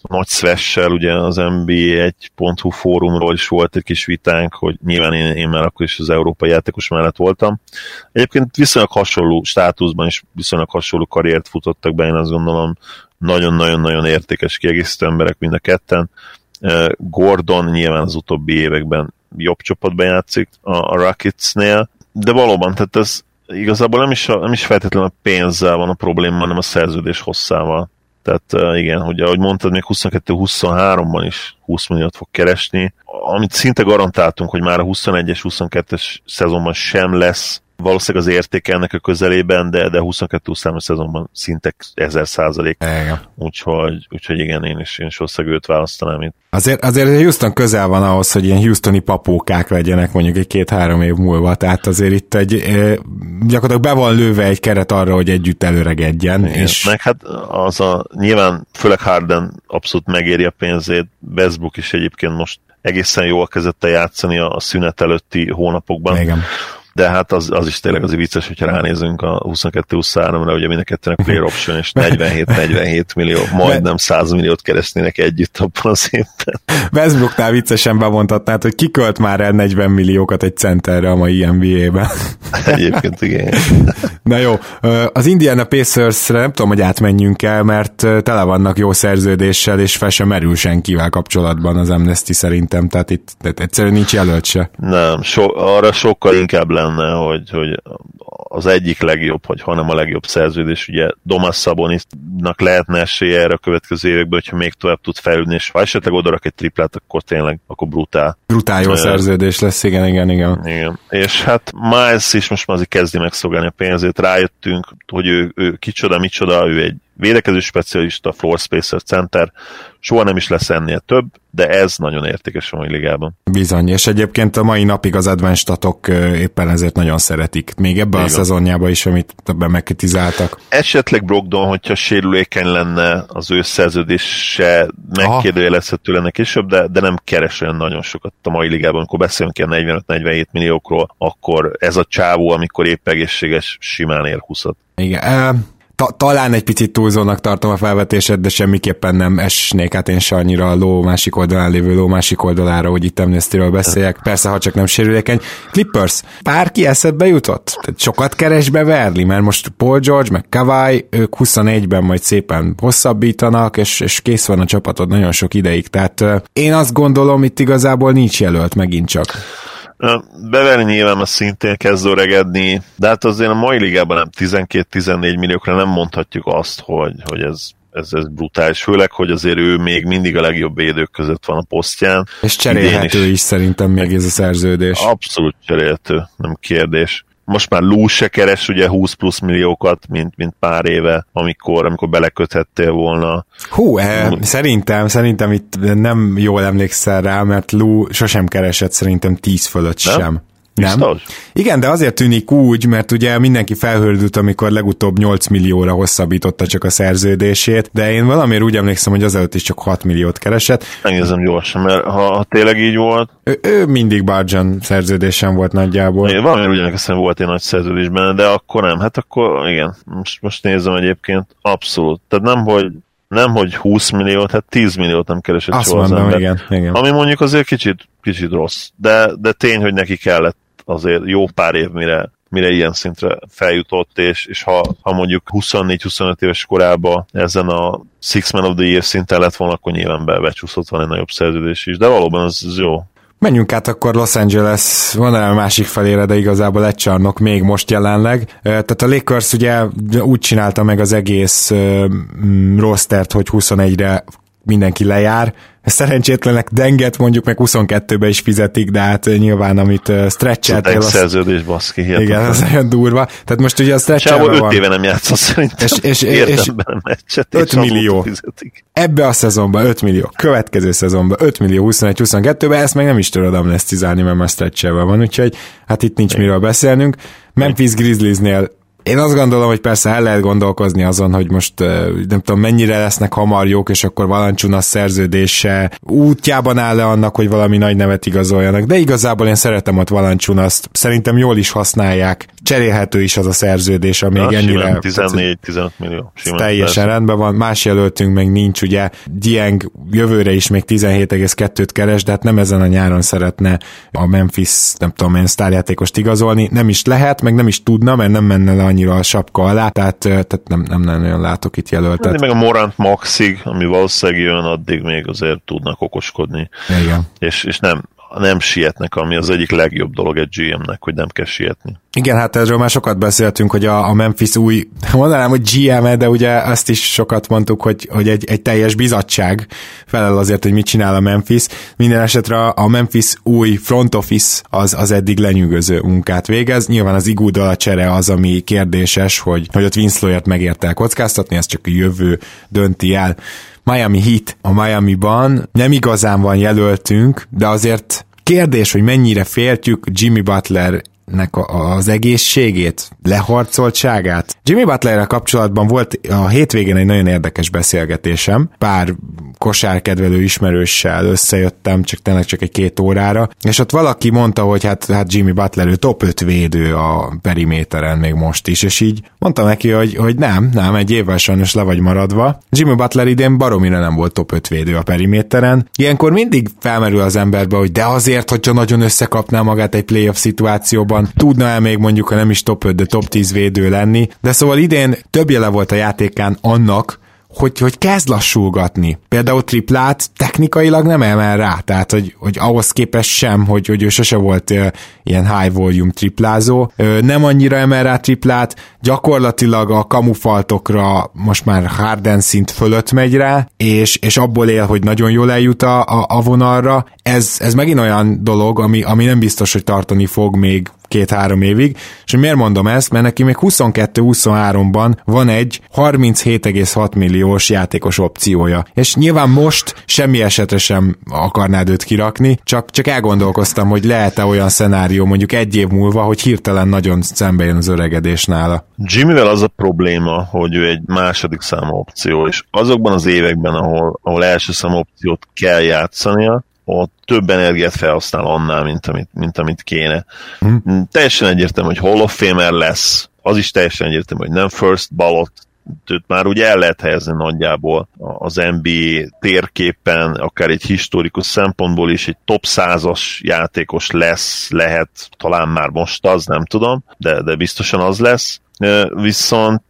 nagy Swash-sel, ugye az NBA 1.hu fórumról is volt egy kis vitánk, hogy nyilván én, én már akkor is az európai játékos mellett voltam. Egyébként viszonylag hasonló státuszban is viszonylag hasonló karriert futottak be, én azt gondolom, nagyon-nagyon-nagyon értékes kiegészítő emberek mind a ketten Gordon nyilván az utóbbi években jobb csapatban játszik a, Rockets-nél, de valóban, tehát ez igazából nem is, a, nem is feltétlenül a pénzzel van a probléma, hanem a szerződés hosszával. Tehát igen, hogy ahogy mondtad, még 22-23-ban is 20 milliót fog keresni, amit szinte garantáltunk, hogy már a 21-es, 22-es szezonban sem lesz valószínűleg az értéke ennek a közelében, de, de 22 számos szezonban szinte 1000 százalék. Úgyhogy, úgyhogy igen, én is, én is valószínűleg őt választanám itt. Azért, azért Houston közel van ahhoz, hogy ilyen Houstoni papókák legyenek mondjuk egy két-három év múlva, tehát azért itt egy gyakorlatilag be van lőve egy keret arra, hogy együtt előregedjen. Igen, és... Meg hát az a, nyilván főleg Harden abszolút megéri a pénzét, Westbrook is egyébként most egészen jól kezdett játszani a szünet előtti hónapokban. Igen de hát az, az is tényleg az vicces, hogyha ránézünk a 22-23-ra, ugye mind a kettőnek player option, és 47-47 millió, majdnem 100 milliót keresnének együtt abban az évben. Westbrooknál viccesen bemondhatnád, hogy kikölt már el 40 milliókat egy centerre a mai NBA-ben. Egyébként igen. Na jó, az Indiana Pacers-re nem tudom, hogy átmenjünk el, mert tele vannak jó szerződéssel, és fel sem merül senkivel kapcsolatban az Amnesty szerintem, tehát itt tehát egyszerűen nincs jelölt se. Nem, so, arra sokkal inkább lenne, hogy, hogy az egyik legjobb, vagy hanem a legjobb szerződés, ugye Domas Szabonisnak lehetne esélye erre a következő években, hogyha még tovább tud fejlődni, és ha esetleg odarak egy triplát, akkor tényleg, akkor brutál. Brutál jó uh, szerződés lesz, igen, igen, igen. Igen, és hát Miles is most már azért kezdi megszolgálni a pénzét, rájöttünk, hogy ő, ő kicsoda, micsoda, ő egy védekező specialista, floor spacer center, soha nem is lesz ennél több, de ez nagyon értékes a mai ligában. Bizony, és egyébként a mai napig az advanced statok éppen ezért nagyon szeretik. Még ebben a szezonjában is, amit többen megkritizáltak. Esetleg Brogdon, hogyha sérülékeny lenne, az ő szerződése megkérdőjelezhető lenne később, de, de nem keres olyan nagyon sokat a mai ligában. Amikor beszélünk ilyen 45-47 milliókról, akkor ez a csávó, amikor épp egészséges, simán ér 20 Igen, ta- talán egy picit túlzónak tartom a felvetésed, de semmiképpen nem esnék át én se annyira a ló másik oldalán lévő ló másik oldalára, hogy itt Amnesty-ről beszéljek. Persze, ha csak nem sérülékeny. Clippers, bárki eszedbe jutott? Tehát sokat keres beverli, mert most Paul George, meg Kawai, ők 21-ben majd szépen hosszabbítanak, és, és kész van a csapatod nagyon sok ideig. Tehát én azt gondolom, itt igazából nincs jelölt megint csak. Beverni nyilván a szintén kezd öregedni, de hát azért a mai ligában nem 12-14 milliókra nem mondhatjuk azt, hogy, hogy ez ez, ez brutális, főleg, hogy azért ő még mindig a legjobb védők között van a posztján. És cserélhető is. is szerintem még ez a szerződés. Abszolút cserélhető, nem kérdés most már Lou se keres ugye 20 plusz milliókat, mint, mint pár éve, amikor, amikor beleköthettél volna. Hú, eh, szerintem, szerintem itt nem jól emlékszel rá, mert Lou sosem keresett szerintem 10 fölött nem? sem. Nem. Biztos? Igen, de azért tűnik úgy, mert ugye mindenki felhördült, amikor legutóbb 8 millióra hosszabbította csak a szerződését, de én valamiért úgy emlékszem, hogy azelőtt is csak 6 milliót keresett. Megnézem gyorsan, mert ha, ha tényleg így volt... Ő, ő mindig Barjan szerződésen volt nagyjából. Én valamiért úgy emlékszem, volt egy nagy szerződésben, de akkor nem. Hát akkor igen, most, most nézem egyébként, abszolút. Tehát nem, hogy nem, hogy 20 milliót, hát 10 milliót nem keresett Azt soha mondom, az ember. Igen, igen. Ami mondjuk azért kicsit, kicsit rossz. De, de tény, hogy neki kellett azért jó pár év, mire, mire ilyen szintre feljutott, és, és ha, ha mondjuk 24-25 éves korában ezen a Six Man of the Year szinten lett volna, akkor nyilván becsúszott van egy nagyobb szerződés is, de valóban az, az jó. Menjünk át akkor Los Angeles van a másik felére, de igazából egy csarnok még most jelenleg. Tehát a Lakers ugye úgy csinálta meg az egész rostert, hogy 21-re mindenki lejár. Szerencsétlenek denget mondjuk meg 22-be is fizetik, de hát nyilván amit uh, stretcheltél... Az... szerződés baszki, hihetetlen. Igen, az olyan durva. Tehát most ugye a stretchelve van... 5 éve nem játszott szerintem. És, és, és, meccset, 5 millió. Fizetik. Ebbe a szezonban 5 millió. Következő szezonban 5 millió 21-22-ben, ezt meg nem is tudod amnestizálni, mert már stretchelve van, úgyhogy hát itt nincs miről beszélnünk. Memphis Grizzliesnél én azt gondolom, hogy persze el lehet gondolkozni azon, hogy most nem tudom, mennyire lesznek hamar jók, és akkor Valancsunas szerződése útjában áll-e annak, hogy valami nagy nevet igazoljanak, de igazából én szeretem ott Valancsunaszt, szerintem jól is használják, cserélhető is az a szerződés, ami ja, ennyire... 14-15 millió. Simán teljesen persze. rendben van, más jelöltünk meg nincs, ugye Dieng jövőre is még 17,2-t keres, de hát nem ezen a nyáron szeretne a Memphis, nem tudom én, sztárjátékost igazolni, nem is lehet, meg nem is tudna, mert nem menne le annyira a sapka alá, tehát, tehát nem, nem, nem nagyon látok itt jelöltet. Hát, meg a Morant Maxig, ami valószínűleg jön, addig még azért tudnak okoskodni. Igen. És, és nem, nem sietnek, ami az egyik legjobb dolog egy GM-nek, hogy nem kell sietni. Igen, hát erről már sokat beszéltünk, hogy a, a Memphis új, mondanám, hogy gm -e, de ugye azt is sokat mondtuk, hogy, hogy egy, egy teljes bizottság felel azért, hogy mit csinál a Memphis. Minden esetre a Memphis új front office az, az eddig lenyűgöző munkát végez. Nyilván az igúdal a csere az, ami kérdéses, hogy, hogy ott Winslow-ért megérte el kockáztatni, ez csak a jövő dönti el. Miami Heat a Miami-ban nem igazán van jelöltünk, de azért kérdés, hogy mennyire féltjük Jimmy Butler nek az egészségét, leharcoltságát. Jimmy butler kapcsolatban volt a hétvégén egy nagyon érdekes beszélgetésem, pár kosárkedvelő ismerőssel összejöttem, csak tényleg csak egy két órára, és ott valaki mondta, hogy hát, hát Jimmy Butler ő top 5 védő a periméteren még most is, és így mondtam neki, hogy, hogy nem, nem, egy évvel sajnos le vagy maradva. Jimmy Butler idén baromira nem volt top 5 védő a periméteren. Ilyenkor mindig felmerül az emberbe, hogy de azért, hogyha nagyon összekapná magát egy playoff szituációban, tudna el még mondjuk, ha nem is top 5, de top 10 védő lenni. De szóval idén több jele volt a játékán annak, hogy, hogy kezd lassulgatni. Például triplát technikailag nem emel rá, tehát hogy, hogy ahhoz képest sem, hogy, hogy ő sose volt uh, ilyen high volume triplázó. Uh, nem annyira emel rá triplát, gyakorlatilag a kamufaltokra most már Harden szint fölött megy rá, és, és abból él, hogy nagyon jól eljut a, a, a vonalra. Ez, ez megint olyan dolog, ami, ami nem biztos, hogy tartani fog még két-három évig, és miért mondom ezt? Mert neki még 22-23-ban van egy 37,6 milliós játékos opciója. És nyilván most semmi esetre sem akarnád őt kirakni, csak, csak elgondolkoztam, hogy lehet-e olyan szenárió mondjuk egy év múlva, hogy hirtelen nagyon szembe jön az öregedés nála. Jimmyvel az a probléma, hogy ő egy második számú opció, és azokban az években, ahol, ahol első számú opciót kell játszania, ott több energiát felhasznál annál, mint amit, mint amit kéne. Hmm. Teljesen egyértelmű, hogy Hall of Famer lesz, az is teljesen egyértelmű, hogy nem first ballot, őt már úgy el lehet helyezni nagyjából az NBA térképen, akár egy historikus szempontból is egy top százas játékos lesz, lehet, talán már most az, nem tudom, de, de biztosan az lesz viszont,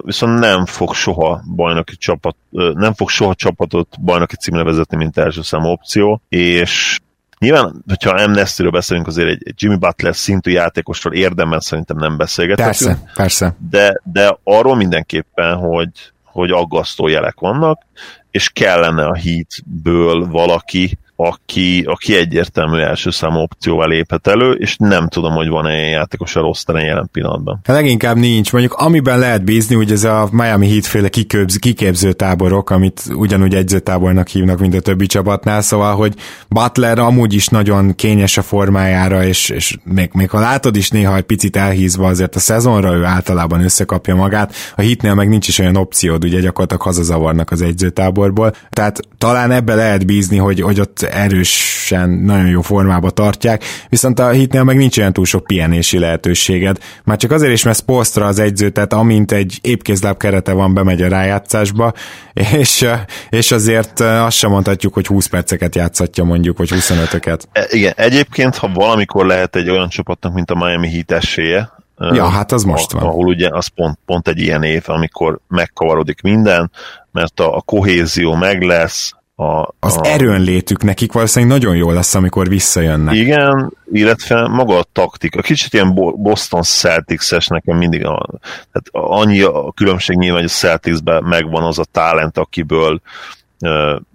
viszont nem fog soha bajnoki csapat, nem fog soha csapatot bajnoki címre vezetni, mint első számú opció, és Nyilván, hogyha Amnesty-ről beszélünk, azért egy Jimmy Butler szintű játékosról érdemben szerintem nem beszélgetünk. Persze, persze. De, de arról mindenképpen, hogy, hogy aggasztó jelek vannak, és kellene a hitből valaki, aki, aki egyértelmű első számú opcióval léphet elő, és nem tudom, hogy van-e ilyen játékos a rosteren jelen pillanatban. Hát leginkább nincs. Mondjuk amiben lehet bízni, hogy ez a Miami Heat féle kiképz, kiképző táborok, amit ugyanúgy egyzőtábornak hívnak, mint a többi csapatnál, szóval, hogy Butler amúgy is nagyon kényes a formájára, és, és még, még ha látod is néha egy picit elhízva, azért a szezonra ő általában összekapja magát, a hitnél meg nincs is olyan opciód, ugye gyakorlatilag hazazavarnak az egyzőtáborból. Tehát talán ebbe lehet bízni, hogy, hogy ott erősen, nagyon jó formába tartják, viszont a hitnél meg nincs olyan túl sok pihenési lehetőséged. Már csak azért is, mert Postra az egyző, tehát amint egy épkézláb kerete van, bemegy a rájátszásba, és, és azért azt sem mondhatjuk, hogy 20 perceket játszhatja mondjuk, vagy 25-öket. E, igen, egyébként, ha valamikor lehet egy olyan csapatnak, mint a Miami Heat esélye, Ja, hát az most van. Ahol ugye az pont, pont egy ilyen év, amikor megkavarodik minden, mert a, a kohézió meg lesz, a, az a... erőnlétük nekik valószínűleg nagyon jó lesz, amikor visszajönnek. Igen, illetve maga a taktika. Kicsit ilyen Boston Celtics-es nekem mindig, a, tehát annyi a különbség nyilván, hogy a Celticsben megvan az a talent, akiből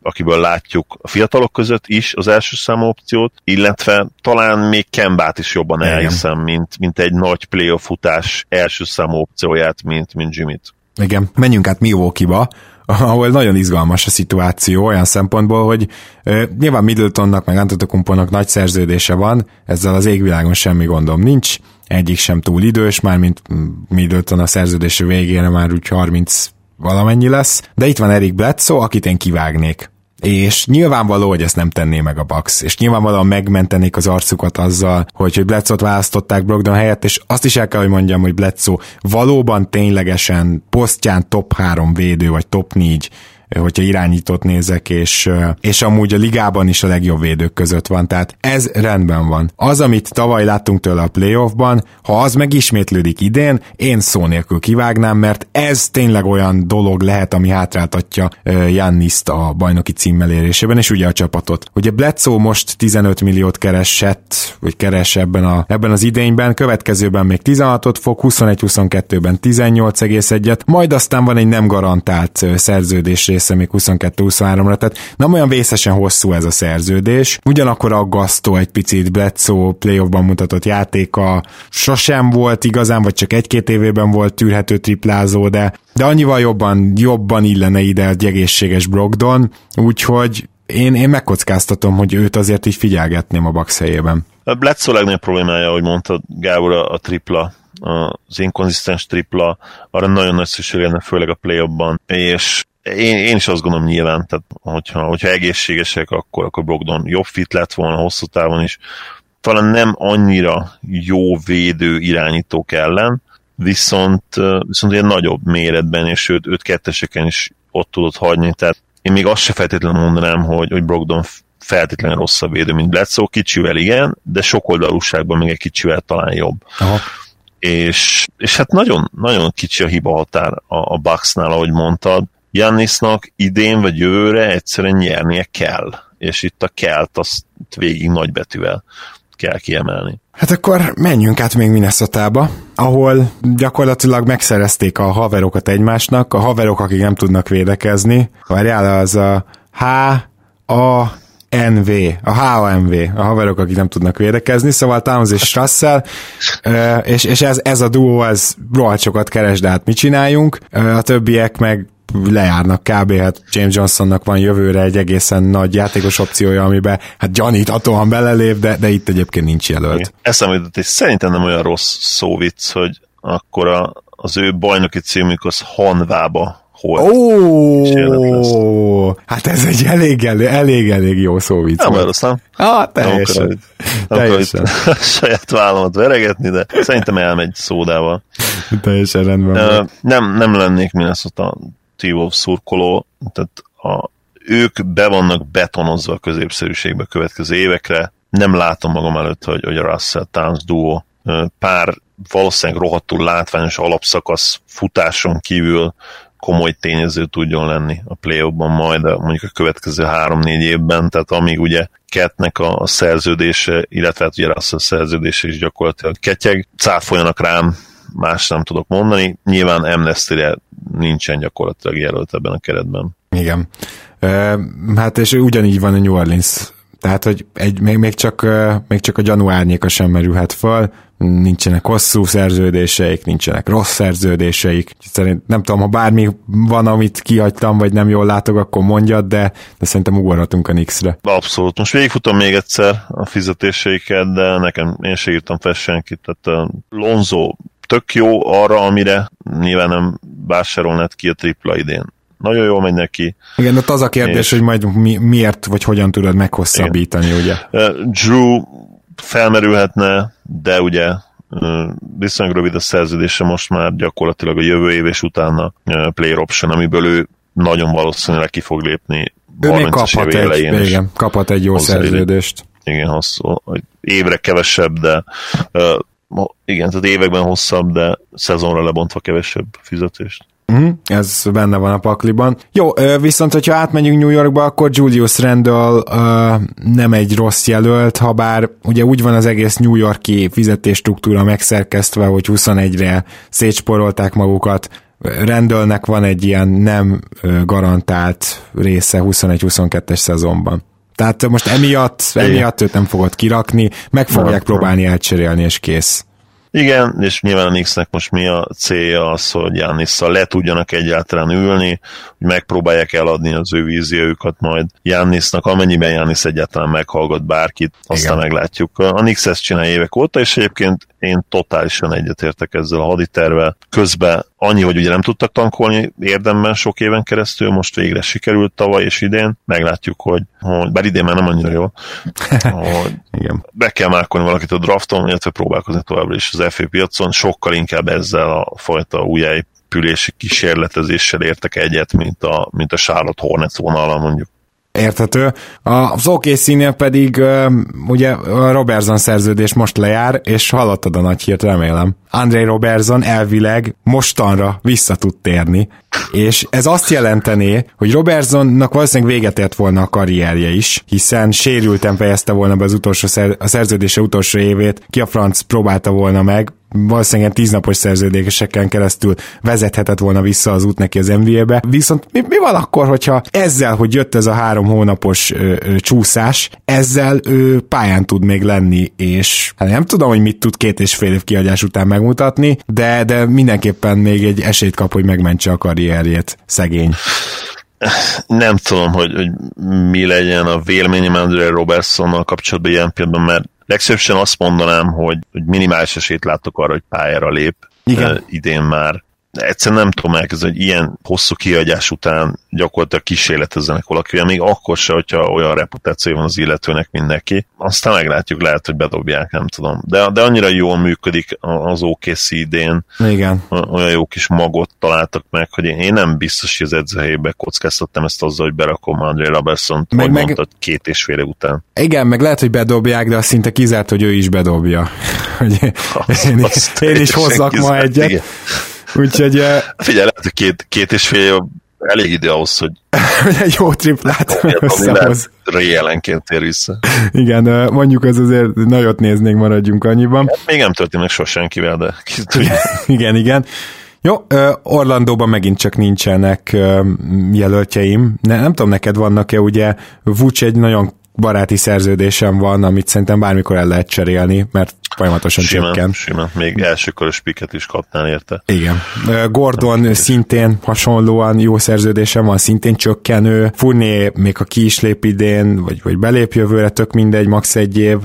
akiből látjuk a fiatalok között is az első számú opciót, illetve talán még Kembát is jobban elhiszem, mint, mint egy nagy playoff futás első számú opcióját, mint, mint Jimmy-t. Igen, menjünk át Milwaukee-ba, ahol nagyon izgalmas a szituáció olyan szempontból, hogy ö, nyilván Middletonnak meg Antetokumponak nagy szerződése van, ezzel az égvilágon semmi gondom nincs, egyik sem túl idős, már mint Middleton a szerződése végére már úgy 30 valamennyi lesz, de itt van Eric Bledsoe, akit én kivágnék és nyilvánvaló, hogy ezt nem tenné meg a Bucks, és nyilvánvalóan megmentenék az arcukat azzal, hogy, hogy Bledsoe-t választották Brogdon helyett, és azt is el kell, hogy mondjam, hogy Bledsoe valóban ténylegesen posztján top 3 védő, vagy top 4 hogyha irányított nézek, és, és amúgy a ligában is a legjobb védők között van, tehát ez rendben van. Az, amit tavaly láttunk tőle a playoffban, ha az megismétlődik idén, én szó nélkül kivágnám, mert ez tényleg olyan dolog lehet, ami hátráltatja Janniszt a bajnoki címmelérésében, és ugye a csapatot. Ugye Bledsoe most 15 milliót keresett, vagy keres ebben, a, ebben az idényben, következőben még 16-ot fog, 21-22-ben 18,1-et, majd aztán van egy nem garantált szerződés része még 22-23-ra, tehát nem olyan vészesen hosszú ez a szerződés. Ugyanakkor aggasztó egy picit Bledsoe playoffban mutatott játéka, sosem volt igazán, vagy csak egy-két évében volt tűrhető triplázó, de, de annyival jobban, jobban illene ide egy egészséges Brogdon, úgyhogy én, én megkockáztatom, hogy őt azért így figyelgetném a Bucks helyében. Bledsoe legnagyobb problémája, ahogy mondta Gábor, a, a tripla az inkonzisztens tripla, arra nagyon nagy szükség lenne, főleg a play ban és én, én is azt gondolom nyilván, tehát hogyha, hogyha egészségesek, akkor, akkor Brogdon jobb fit lett volna hosszú távon is. Talán nem annyira jó védő irányítók ellen, viszont, viszont ilyen nagyobb méretben, és őt, őt ketteseken is ott tudott hagyni, tehát én még azt se feltétlenül mondanám, hogy, hogy Brogdon feltétlenül rosszabb védő, mint Bledsoe, kicsivel igen, de sok oldalúságban még egy kicsivel talán jobb. Aha. És, és hát nagyon, nagyon kicsi a hiba határ a, a Bucksnál, ahogy mondtad. Jannisnak idén vagy jövőre egyszerűen nyernie kell, és itt a kelt azt végig nagybetűvel kell kiemelni. Hát akkor menjünk át még minnesota ahol gyakorlatilag megszerezték a haverokat egymásnak, a haverok, akik nem tudnak védekezni. Várjál, az a H, A, NV, a HAMV, a haverok, akik nem tudnak védekezni, szóval Towns és Russell, és, és ez, ez a duó, ez rohadt sokat keres, de hát mit csináljunk? A többiek meg lejárnak kb. Hát James Johnsonnak van jövőre egy egészen nagy játékos opciója, amiben hát gyaníthatóan belelép, de, de itt egyébként nincs jelölt. Eszembe jutott, és szerintem nem olyan rossz szóvic, hogy akkor a, az ő bajnoki címük az Hanvába Ó, oh, hát ez egy elég, elég, elég, elég jó vicc. Nem rossz, nem? Ah, teljesen. Nem akarom, teljesen. saját vállamat veregetni, de szerintem elmegy szódával. Teljesen rendben. Uh, nem, nem lennék Minnesota T-Wolf szurkoló, tehát a, ők be vannak betonozva a középszerűségbe a következő évekre. Nem látom magam előtt, hogy, hogy a Russell Towns duo pár valószínűleg rohadtul látványos alapszakasz futáson kívül komoly tényező tudjon lenni a play majd a, mondjuk a következő három-négy évben, tehát amíg ugye Ketnek a szerződése, illetve hát ugye Russell szerződése is gyakorlatilag ketyeg, cáfoljanak rám, más nem tudok mondani. Nyilván amnesty nincsen gyakorlatilag jelölt ebben a keretben. Igen. Hát és ugyanígy van a New Orleans tehát, hogy egy, még, még, csak, még csak a gyanú árnyéka sem merülhet fel, nincsenek hosszú szerződéseik, nincsenek rossz szerződéseik. Szerint nem tudom, ha bármi van, amit kihagytam, vagy nem jól látok, akkor mondjad, de, de szerintem ugorhatunk a Nix-re. Abszolút. Most végigfutom még egyszer a fizetéseiket, de nekem én se írtam fel senkit. Tehát Lonzo tök jó arra, amire nyilván nem vásárolnád ki a tripla idén nagyon jól megy neki. Igen, de az a kérdés, és... hogy majd mi, miért, vagy hogyan tudod meghosszabbítani, Igen. ugye? Drew felmerülhetne, de ugye viszonylag rövid a szerződése most már gyakorlatilag a jövő év és utána player option, amiből ő nagyon valószínűleg ki fog lépni ő még kaphat egy, igen, kaphat egy jó szerződést. Igen, hosszú, évre kevesebb, de uh, igen, tehát években hosszabb, de szezonra lebontva kevesebb fizetést. Uh-huh, ez benne van a pakliban. Jó, viszont hogyha átmegyünk New Yorkba, akkor Julius Randall uh, nem egy rossz jelölt, ha bár ugye úgy van az egész New Yorki fizetésstruktúra megszerkesztve, hogy 21-re szétsporolták magukat, Randallnek van egy ilyen nem garantált része 21-22-es szezonban. Tehát most emiatt, emiatt őt nem fogod kirakni, meg fogják próbálni elcserélni, és kész. Igen, és nyilván a Knicksnek most mi a célja az, hogy Jannisszal le tudjanak egyáltalán ülni, hogy megpróbálják eladni az ő víziójukat majd Jannisnak, amennyiben Jannis egyáltalán meghallgat bárkit, aztán Igen. meglátjuk. A Knicks ezt csinálja évek óta, és egyébként én totálisan egyetértek ezzel a haditervel. Közben annyi, hogy ugye nem tudtak tankolni érdemben sok éven keresztül, most végre sikerült tavaly és idén. Meglátjuk, hogy, hogy bár idén már nem annyira jó, hogy Igen. be kell mákolni valakit a drafton, illetve próbálkozni továbbra is az FA piacon, sokkal inkább ezzel a fajta újjáépülési kísérletezéssel értek egyet, mint a, mint a Charlotte Hornets vonala mondjuk. Érthető. Az okc pedig ugye a Robertson szerződés most lejár, és hallottad a nagy hírt, remélem. André Robertson elvileg mostanra vissza tud térni, és ez azt jelentené, hogy Robertsonnak valószínűleg véget ért volna a karrierje is, hiszen sérülten fejezte volna be az utolsó szer- a szerződése utolsó évét, ki a franc próbálta volna meg, valószínűleg tíznapos szerződéseken keresztül vezethetett volna vissza az út neki az NBA-be. Viszont mi, mi van akkor, hogyha ezzel, hogy jött ez a három hónapos ö, ö, csúszás, ezzel ő pályán tud még lenni, és hát nem tudom, hogy mit tud két és fél év kiadás után megmutatni, de, de mindenképpen még egy esélyt kap, hogy megmentse a karrierjét, szegény nem tudom, hogy, hogy mi legyen a véleményem André Robertsonnal kapcsolatban ilyen pillanatban, mert legszívesen azt mondanám, hogy, hogy minimális esélyt látok arra, hogy pályára lép Igen. Uh, idén már. Egyszerűen nem tudom elkezdeni, hogy ilyen hosszú kiadás után gyakorlatilag kísérletezzenek valakivel, még akkor se, hogyha olyan reputáció van az illetőnek, mint neki. Aztán meglátjuk, lehet, hogy bedobják, nem tudom. De, de annyira jól működik az OKC idén. Igen. Olyan jó kis magot találtak meg, hogy én, én nem biztos, hogy az edzőhelyébe kockáztattam ezt azzal, hogy berakom André Robertson, meg, meg... mondtad, két és fél után. Igen, meg lehet, hogy bedobják, de azt szinte kizárt, hogy ő is bedobja. Hogy azt, én, azt én is hozzak ma egyet. Igen. Úgyhogy... Figyelj, lehet, hogy két, két és fél elég idő ahhoz, hogy egy jó triplát összehoz. Réjelenként tér vissza. Igen, mondjuk ez azért nagyot néznénk, maradjunk annyiban. Hát, még nem történik meg sosem de igen, igen. Jó, Orlandóban megint csak nincsenek jelöltjeim. Ne, nem tudom, neked vannak-e, ugye Vucs egy nagyon baráti szerződésem van, amit szerintem bármikor el lehet cserélni, mert folyamatosan simán, csökken. Simán, még elsőkörös piket is kapnál érte. Igen. Gordon Nem szintén hasonlóan jó szerződésem van, szintén csökkenő. Furné még a ki is lép idén, vagy, vagy belép jövőre, tök mindegy, max. egy év.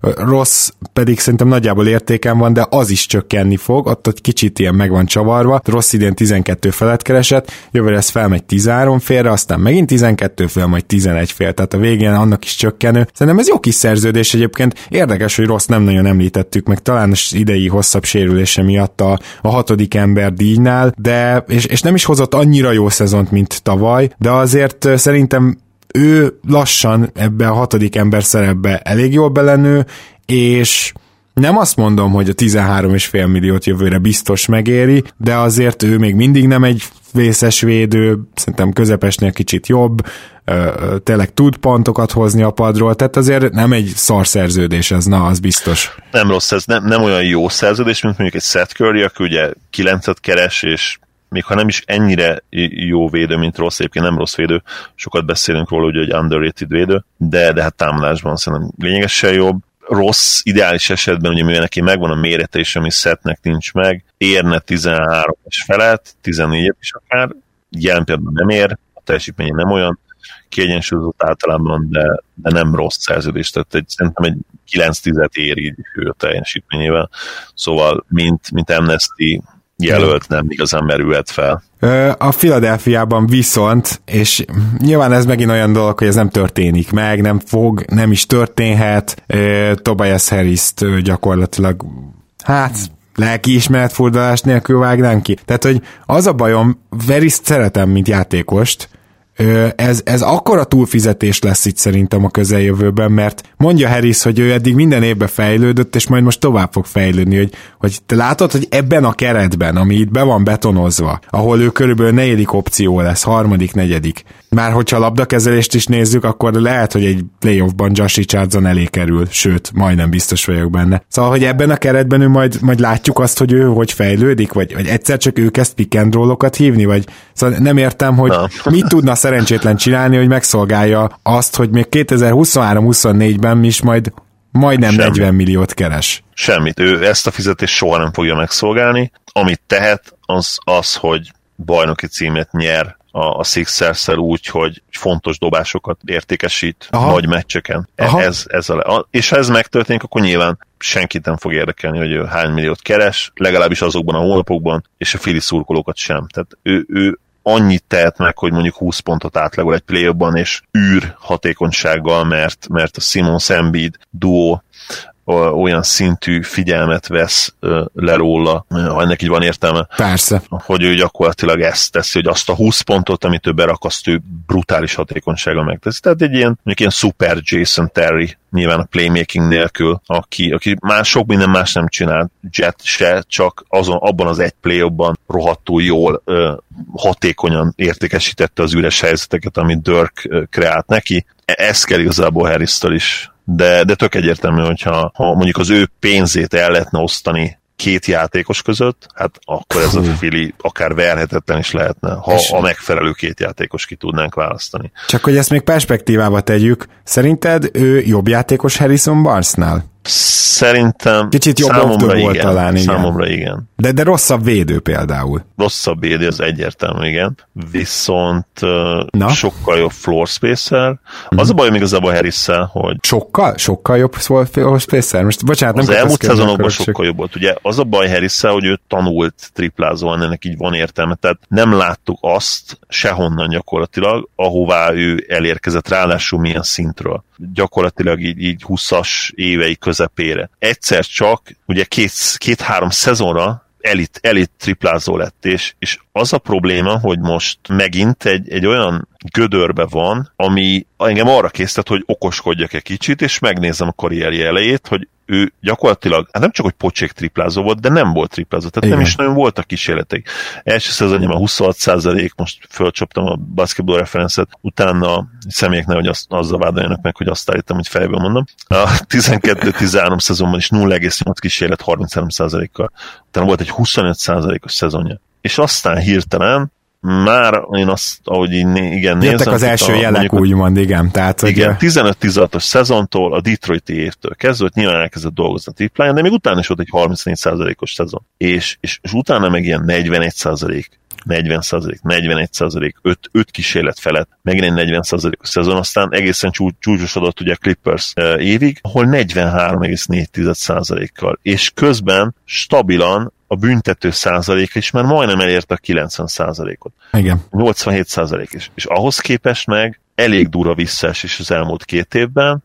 Rossz pedig szerintem nagyjából értéken van, de az is csökkenni fog, ott egy kicsit ilyen meg van csavarva. Rossz idén 12 felett keresett, jövőre ez felmegy 13 félre, aztán megint 12 fél, majd 11 fél, tehát a végén annak is csökkenő. Szerintem ez jó kis szerződés egyébként. Érdekes, hogy Rossz nem nagyon említettük meg, talán az idei hosszabb sérülése miatt a, a hatodik ember díjnál, de és, és nem is hozott annyira jó szezont, mint tavaly, de azért szerintem ő lassan ebbe a hatodik ember szerepbe elég jól belenő, és nem azt mondom, hogy a 13,5 milliót jövőre biztos megéri, de azért ő még mindig nem egy vészes védő, szerintem közepesnél kicsit jobb, tényleg tud pontokat hozni a padról, tehát azért nem egy szar szerződés ez, na, az biztos. Nem rossz, ez nem, nem olyan jó szerződés, mint mondjuk egy Seth Curry, aki ugye 9 keres, és még ha nem is ennyire jó védő, mint rossz, egyébként nem rossz védő, sokat beszélünk róla, hogy egy underrated védő, de, de hát támadásban szerintem lényegesen jobb. Rossz, ideális esetben, ugye mivel neki megvan a mérete is, ami szetnek nincs meg, érne 13 és felett, 14 is akár, jelen például nem ér, a teljesítménye nem olyan, kiegyensúlyozott általában, de, de nem rossz szerződés, tehát egy, szerintem egy 9-10-et ér így ő a teljesítményével. Szóval, mint, mint Amnesty jelölt nem igazán merülhet fel. A Filadelfiában viszont, és nyilván ez megint olyan dolog, hogy ez nem történik meg, nem fog, nem is történhet. Tobias harris gyakorlatilag, hát lelkiismeret fordulás nélkül vágnánk ki. Tehát, hogy az a bajom, Veriszt szeretem, mint játékost, ez, ez akkora túlfizetés lesz itt szerintem a közeljövőben, mert mondja Harris, hogy ő eddig minden évben fejlődött, és majd most tovább fog fejlődni, hogy, hogy te látod, hogy ebben a keretben, ami itt be van betonozva, ahol ő körülbelül negyedik opció lesz, harmadik, negyedik, már hogyha labdakezelést is nézzük, akkor lehet, hogy egy playoffban Josh Richardson elé kerül, sőt, majdnem biztos vagyok benne. Szóval, hogy ebben a keretben ő majd, majd látjuk azt, hogy ő hogy fejlődik, vagy, vagy egyszer csak ő kezd pick hívni, vagy szóval nem értem, hogy mit tudna szerencsétlen csinálni, hogy megszolgálja azt, hogy még 2023-24-ben is majd majdnem Semmi. 40 milliót keres. Semmit. Ő ezt a fizetést soha nem fogja megszolgálni. Amit tehet, az az, hogy bajnoki címet nyer a, a sixers úgy, hogy fontos dobásokat értékesít Aha. nagy meccseken. E, Aha. Ez, ez a, és ha ez megtörténik, akkor nyilván senkit nem fog érdekelni, hogy ő hány milliót keres, legalábbis azokban a hónapokban, és a fili szurkolókat sem. Tehát ő, ő annyit tehet meg, hogy mondjuk 20 pontot átlagol egy play és űr hatékonysággal, mert, mert a Simon Embiid duó olyan szintű figyelmet vesz le róla, ha ennek így van értelme. Persze. Hogy ő gyakorlatilag ezt teszi, hogy azt a 20 pontot, amit ő berakaszt, ő brutális hatékonysággal megteszi. Tehát egy ilyen, mondjuk ilyen super Jason Terry nyilván a playmaking nélkül, aki, aki már sok minden más nem csinál, Jet se, csak azon, abban az egy play rohadtul jól, hatékonyan értékesítette az üres helyzeteket, amit Dirk kreált neki. E, ez kell igazából harris is de, de tök egyértelmű, hogyha ha mondjuk az ő pénzét el lehetne osztani két játékos között, hát akkor ez a fili akár verhetetlen is lehetne, ha És a megfelelő két játékos ki tudnánk választani. Csak hogy ezt még perspektívába tegyük, szerinted ő jobb játékos Harrison Barnesnál? Szerintem Kicsit jobb számomra igen, volt talán, igen. Számomra igen. De, de rosszabb védő például. Rosszabb védő, az egyértelmű, igen. Viszont Na? sokkal jobb floor spacer. Mm. Az a baj még az a harris hogy... Sokkal? Sokkal jobb floor spacer? Most bocsánat, nem Az elmúlt szezonokban sokkal jobb volt. Ugye az a baj harris hogy ő tanult triplázóan, ennek így van értelme. Tehát nem láttuk azt sehonnan gyakorlatilag, ahová ő elérkezett, ráadásul milyen szintről. Gyakorlatilag így, így 20-as évei közepére. Egyszer csak, ugye két-három két, szezonra elit, elit triplázó lett, és, és az a probléma, hogy most megint egy, egy olyan gödörbe van, ami engem arra készített, hogy okoskodjak egy kicsit, és megnézem a karrierje elejét, hogy ő gyakorlatilag, hát nem csak, hogy pocsék triplázó volt, de nem volt triplázó, tehát Igen. nem is nagyon voltak kísérletek. Első szezonjában 26 százalék, most fölcsaptam a basketball referencet, utána a személyeknek, hogy azt, azzal vádoljanak meg, hogy azt állítom, hogy fejből mondom. A 12-13 szezonban is 0,8 kísérlet 33 százalékkal. Utána volt egy 25 százalékos szezonja. És aztán hirtelen már én azt, ahogy én igen nézem. Jöttek az első a, jelek, mondjuk, úgymond, igen. Tehát, igen, 15-16-os szezontól, a Detroiti évtől kezdve, nyilván elkezdett dolgozni a tripláján, de még utána is volt egy 34%-os szezon. És, és, és utána meg ilyen 41 40 százalék, 41 százalék, 5, 5 kísérlet felett, megint egy 40 százalékos szezon, aztán egészen csú, csúcsosodott ugye a Clippers uh, évig, ahol 43,4 százalékkal, és közben stabilan a büntető százalék is már majdnem elérte a 90 százalékot. Igen. 87 százalék is. És ahhoz képest meg elég durva visszaesés az elmúlt két évben,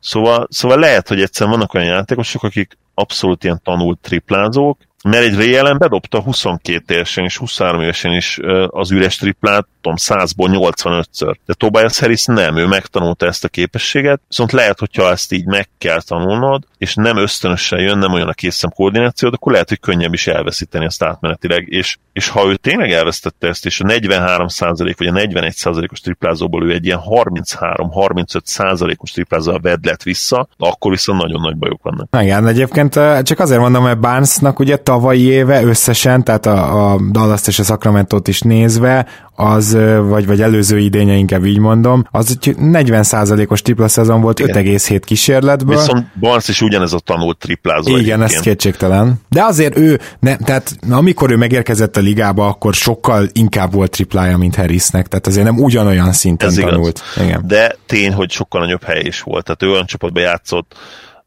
Szóval, szóval lehet, hogy egyszerűen vannak olyan játékosok, akik abszolút ilyen tanult triplázók, mert egy Ray bedobta 22 évesen és 23 évesen is az üres triplát, tudom, 100-ból 85-ször. De Tobias Harris nem, ő megtanulta ezt a képességet, viszont lehet, hogyha ezt így meg kell tanulnod, és nem ösztönösen jön, nem olyan a készszem koordináció, akkor lehet, hogy könnyebb is elveszíteni ezt átmenetileg, és, és ha ő tényleg elvesztette ezt, és a 43% vagy a 41%-os triplázóból ő egy ilyen 33-35%-os triplázóval vedlet vissza, akkor viszont nagyon nagy bajok vannak. Igen, egyébként csak azért mondom, mert Barnesnak ugye tavalyi éve összesen, tehát a, a Dallas és a sacramento is nézve, az, vagy, vagy előző idénye inkább így mondom, az 40%-os tripla szezon volt 5,7 kísérletből. Viszont Barnes is ugyanez a tanult triplázó. Igen, ez kétségtelen. De azért ő, ne, tehát amikor ő megérkezett a ligába, akkor sokkal inkább volt triplája, mint Harrisnek, tehát azért nem ugyanolyan szinten ez tanult. Igen. De tény, hogy sokkal nagyobb hely is volt, tehát ő olyan csapatban játszott,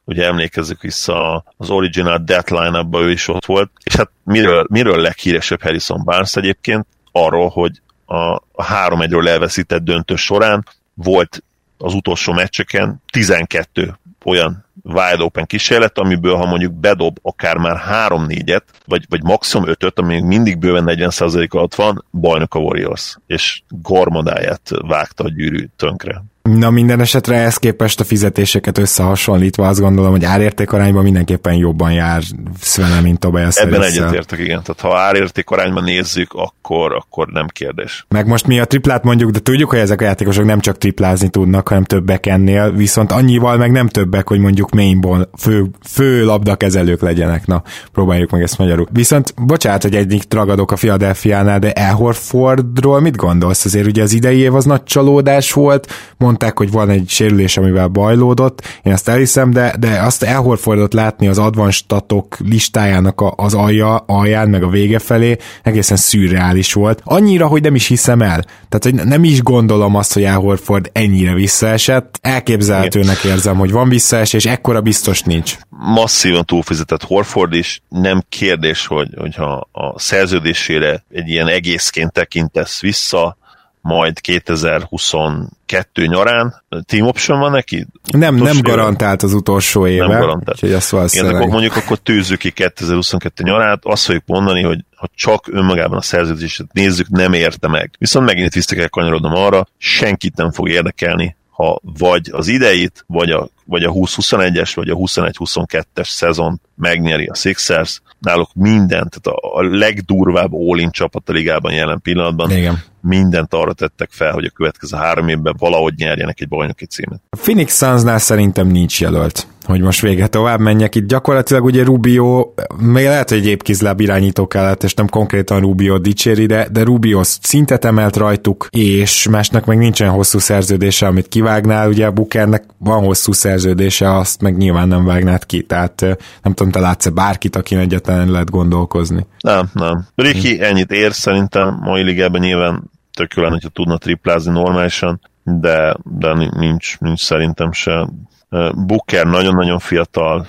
ugye emlékezzük vissza az original deadline abban ő is ott volt, és hát miről, miről leghíresebb Harrison Barnes egyébként? Arról, hogy a, a 3-1-ről elveszített döntő során volt az utolsó meccseken 12 olyan wide open kísérlet, amiből ha mondjuk bedob akár már 3-4-et, vagy, vagy maximum 5-öt, ami még mindig bőven 40% alatt van, bajnok a Warriors, és gormodáját vágta a gyűrű tönkre. Na minden esetre ehhez képest a fizetéseket összehasonlítva azt gondolom, hogy árértékarányban mindenképpen jobban jár Svene, mint Tobias Ebben egyetértek, igen. Tehát ha árértékarányban nézzük, akkor, akkor nem kérdés. Meg most mi a triplát mondjuk, de tudjuk, hogy ezek a játékosok nem csak triplázni tudnak, hanem többek ennél, viszont annyival meg nem többek, hogy mondjuk mainból fő, fő labdakezelők legyenek. Na, próbáljuk meg ezt magyarul. Viszont bocsánat, hogy egyik ragadok a Philadelphia-nál, de Elhorfordról mit gondolsz? Azért ugye az idei év az nagy csalódás volt, mondták, hogy van egy sérülés, amivel bajlódott, én azt elhiszem, de, de azt elhorfordott látni az advanstatok listájának a, az alja, alján, meg a vége felé, egészen szürreális volt. Annyira, hogy nem is hiszem el. Tehát, hogy nem is gondolom azt, hogy Elhorford ennyire visszaesett. Elképzelhetőnek érzem, hogy van visszaesés, ekkora biztos nincs. Masszívan túlfizetett Horford is, nem kérdés, hogy, hogyha a szerződésére egy ilyen egészként tekintesz vissza, majd 2022 nyarán. Team option van neki? Nem, nem garantált az utolsó éve. Nem garantált. Úgyhogy azt Igen, akkor mondjuk akkor tűzzük ki 2022 nyarát, azt fogjuk mondani, hogy ha csak önmagában a szerződést nézzük, nem érte meg. Viszont megint vissza kell kanyarodnom arra, senkit nem fog érdekelni, ha vagy az idejét, vagy a, vagy a 20-21-es, vagy a 21-22-es szezon megnyeri a Sixers, náluk mindent, tehát a legdurvább all csapat a ligában jelen pillanatban, Igen. mindent arra tettek fel, hogy a következő három évben valahogy nyerjenek egy bajnoki címet. A Phoenix Sunsnál szerintem nincs jelölt hogy most vége tovább menjek. Itt gyakorlatilag ugye Rubio, még lehet, hogy egy épkizláb irányító kellett, és nem konkrétan Rubio dicséri, de, de Rubio szintet emelt rajtuk, és másnak meg nincsen hosszú szerződése, amit kivágnál, ugye a Bukernek van hosszú szerződése, azt meg nyilván nem vágnád ki, tehát nem tudom, te látsz-e bárkit, akin egyetlen lehet gondolkozni. Nem, nem. Ricky hm. ennyit ér szerintem, mai ligában nyilván tök jó lenne, hogyha tudna triplázni normálisan, de, de nincs, nincs szerintem se. Booker nagyon-nagyon fiatal,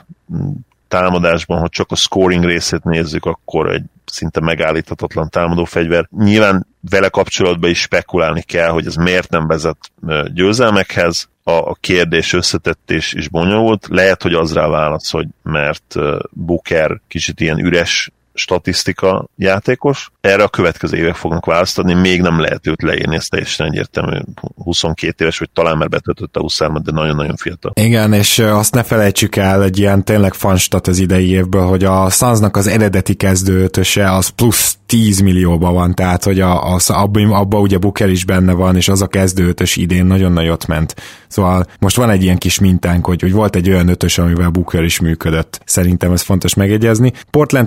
támadásban, ha csak a scoring részét nézzük, akkor egy szinte megállíthatatlan támadó fegyver. Nyilván vele kapcsolatban is spekulálni kell, hogy ez miért nem vezet győzelmekhez. A, kérdés összetett és, és bonyolult. Lehet, hogy az rá válasz, hogy mert Booker kicsit ilyen üres statisztika játékos. Erre a következő évek fognak választani, még nem lehet őt leírni, ez teljesen egyértelmű. 22 éves, vagy talán már betöltötte a 23 de nagyon-nagyon fiatal. Igen, és azt ne felejtsük el, egy ilyen tényleg fanstat az idei évből, hogy a Sunsnak az eredeti kezdőtöse az plusz 10 millióban van, tehát hogy a, a, abban abba ugye Booker is benne van, és az a kezdőtös idén nagyon nagyot ment. Szóval most van egy ilyen kis mintánk, hogy, hogy volt egy olyan ötös, amivel Booker is működött. Szerintem ez fontos megegyezni. Portland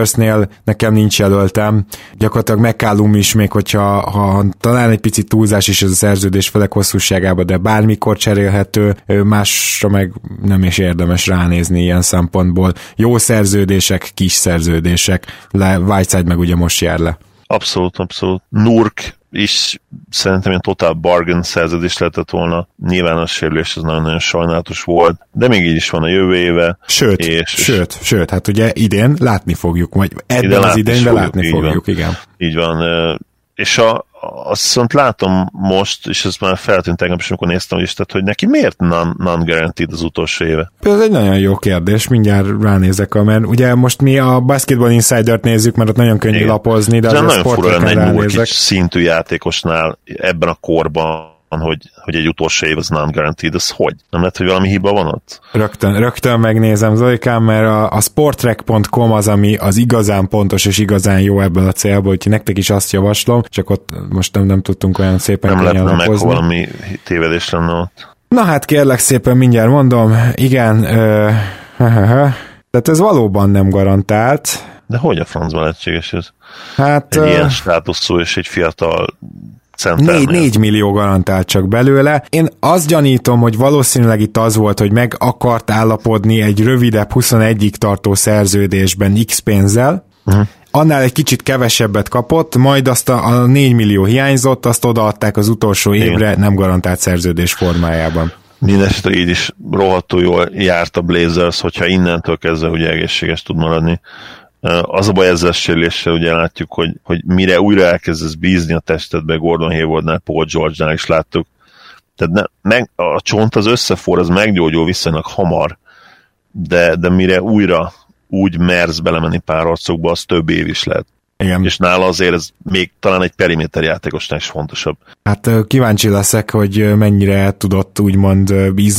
Trailblazersnél nekem nincs jelöltem. Gyakorlatilag McCallum is, még hogyha ha talán egy picit túlzás is ez a szerződés felek hosszúságába, de bármikor cserélhető, másra meg nem is érdemes ránézni ilyen szempontból. Jó szerződések, kis szerződések, le Whiteside meg ugye most jár le. Abszolút, abszolút. Nurk is szerintem ilyen total bargain szerződés lehetett volna. Nyilván a sérülés az nagyon-nagyon sajnálatos volt, de még így is van a jövő éve. Sőt, és, sőt, sőt, hát ugye idén látni fogjuk, vagy ebben az idényben látni fogjuk, van, igen. Így van, és a, azt viszont látom most, és ez már feltűnt tegnap is, amikor néztem is, tehát, hogy neki miért non, non-guaranteed az utolsó éve? Ez egy nagyon jó kérdés, mindjárt ránézek, mert ugye most mi a Basketball Insider-t nézzük, mert ott nagyon könnyű Igen. lapozni, de, de az nagyon fura lenne egy szintű játékosnál ebben a korban hogy, hogy egy utolsó év az non-guaranteed, az hogy? Nem lehet, hogy valami hiba van ott? Rögtön, rögtön megnézem, Zolikám, mert a, a sportrek.com az, ami az igazán pontos és igazán jó ebből a célból, úgyhogy nektek is azt javaslom, csak ott most nem, nem tudtunk olyan szépen Nem lehetne meg, valami tévedés lenne ott. Na hát kérlek szépen, mindjárt mondom, igen, ö, tehát ez valóban nem garantált. De hogy a francban lehetséges ez? Hát, egy uh, ilyen státuszú és egy fiatal Négy, négy millió garantált csak belőle. Én azt gyanítom, hogy valószínűleg itt az volt, hogy meg akart állapodni egy rövidebb 21-ig tartó szerződésben X pénzzel, uh-huh. annál egy kicsit kevesebbet kapott, majd azt a, a 4 millió hiányzott, azt odaadták az utolsó évre nem garantált szerződés formájában. Mindenesetre így is rohadtul jól járt a Blazers, hogyha innentől kezdve ugye egészséges tud maradni. Az a baj ezzel sérüléssel, ugye látjuk, hogy, hogy mire újra elkezdesz bízni a testedbe, Gordon Haywardnál, Paul George-nál is láttuk. Tehát ne, meg, a csont az összefor, az meggyógyul viszonylag hamar, de, de mire újra úgy mersz belemenni pár arcokba, az több év is lehet. Igen. És nála azért ez még talán egy periméter játékosnál is fontosabb. Hát kíváncsi leszek, hogy mennyire tudott úgymond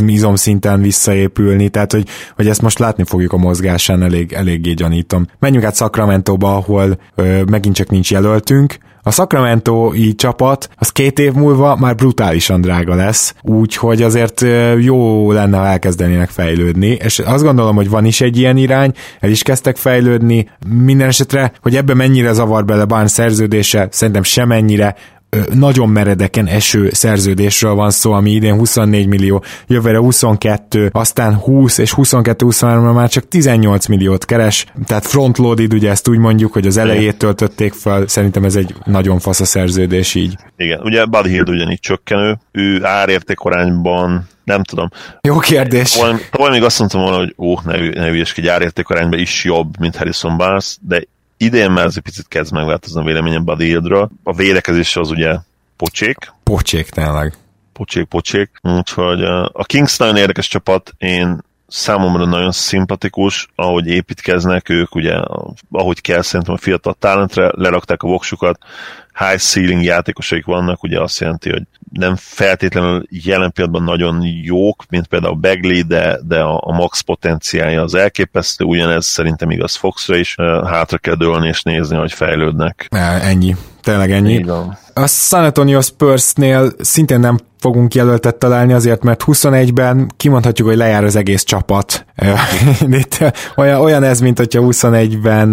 izom szinten visszaépülni, tehát hogy, hogy ezt most látni fogjuk a mozgásán, elég, eléggé gyanítom. Menjünk át Sacramento-ba, ahol ö, megint csak nincs jelöltünk, a Sacramento-i csapat az két év múlva már brutálisan drága lesz, úgyhogy azért jó lenne, ha elkezdenének fejlődni, és azt gondolom, hogy van is egy ilyen irány, el is kezdtek fejlődni, minden esetre, hogy ebbe mennyire zavar bele Barnes szerződése, szerintem semennyire, nagyon meredeken eső szerződésről van szó, ami idén 24 millió, jövőre 22, aztán 20 és 22-23-ra már csak 18 milliót keres, tehát frontloaded, ugye ezt úgy mondjuk, hogy az elejét töltötték fel, szerintem ez egy nagyon fasz a szerződés így. Igen, ugye Buddy Hield ugyanígy csökkenő, ő árértékorányban nem tudom. Jó kérdés. Tavaly még azt mondtam volna, hogy ó, ne, ne ügyeskedj, árértékarányban is jobb, mint Harrison Barnes, de idén már ez egy picit kezd megváltozni a véleményem Buddy Hieldről. A védekezés az ugye pocsék. Pocsék tényleg. Pocsék, pocsék. Úgyhogy a Kings nagyon érdekes csapat, én számomra nagyon szimpatikus, ahogy építkeznek ők, ugye, ahogy kell szerintem a fiatal talentre, lerakták a voksukat, high ceiling játékosaik vannak, ugye azt jelenti, hogy nem feltétlenül jelen pillanatban nagyon jók, mint például Bagley, de, de a, a max potenciálja az elképesztő, ugyanez szerintem igaz Foxra is, hátra kell dőlni és nézni, hogy fejlődnek. Ennyi tényleg ennyi. A San Antonio Spursnél szintén nem fogunk jelöltet találni azért, mert 21-ben kimondhatjuk, hogy lejár az egész csapat. Itt olyan, olyan ez, mint hogyha 21-ben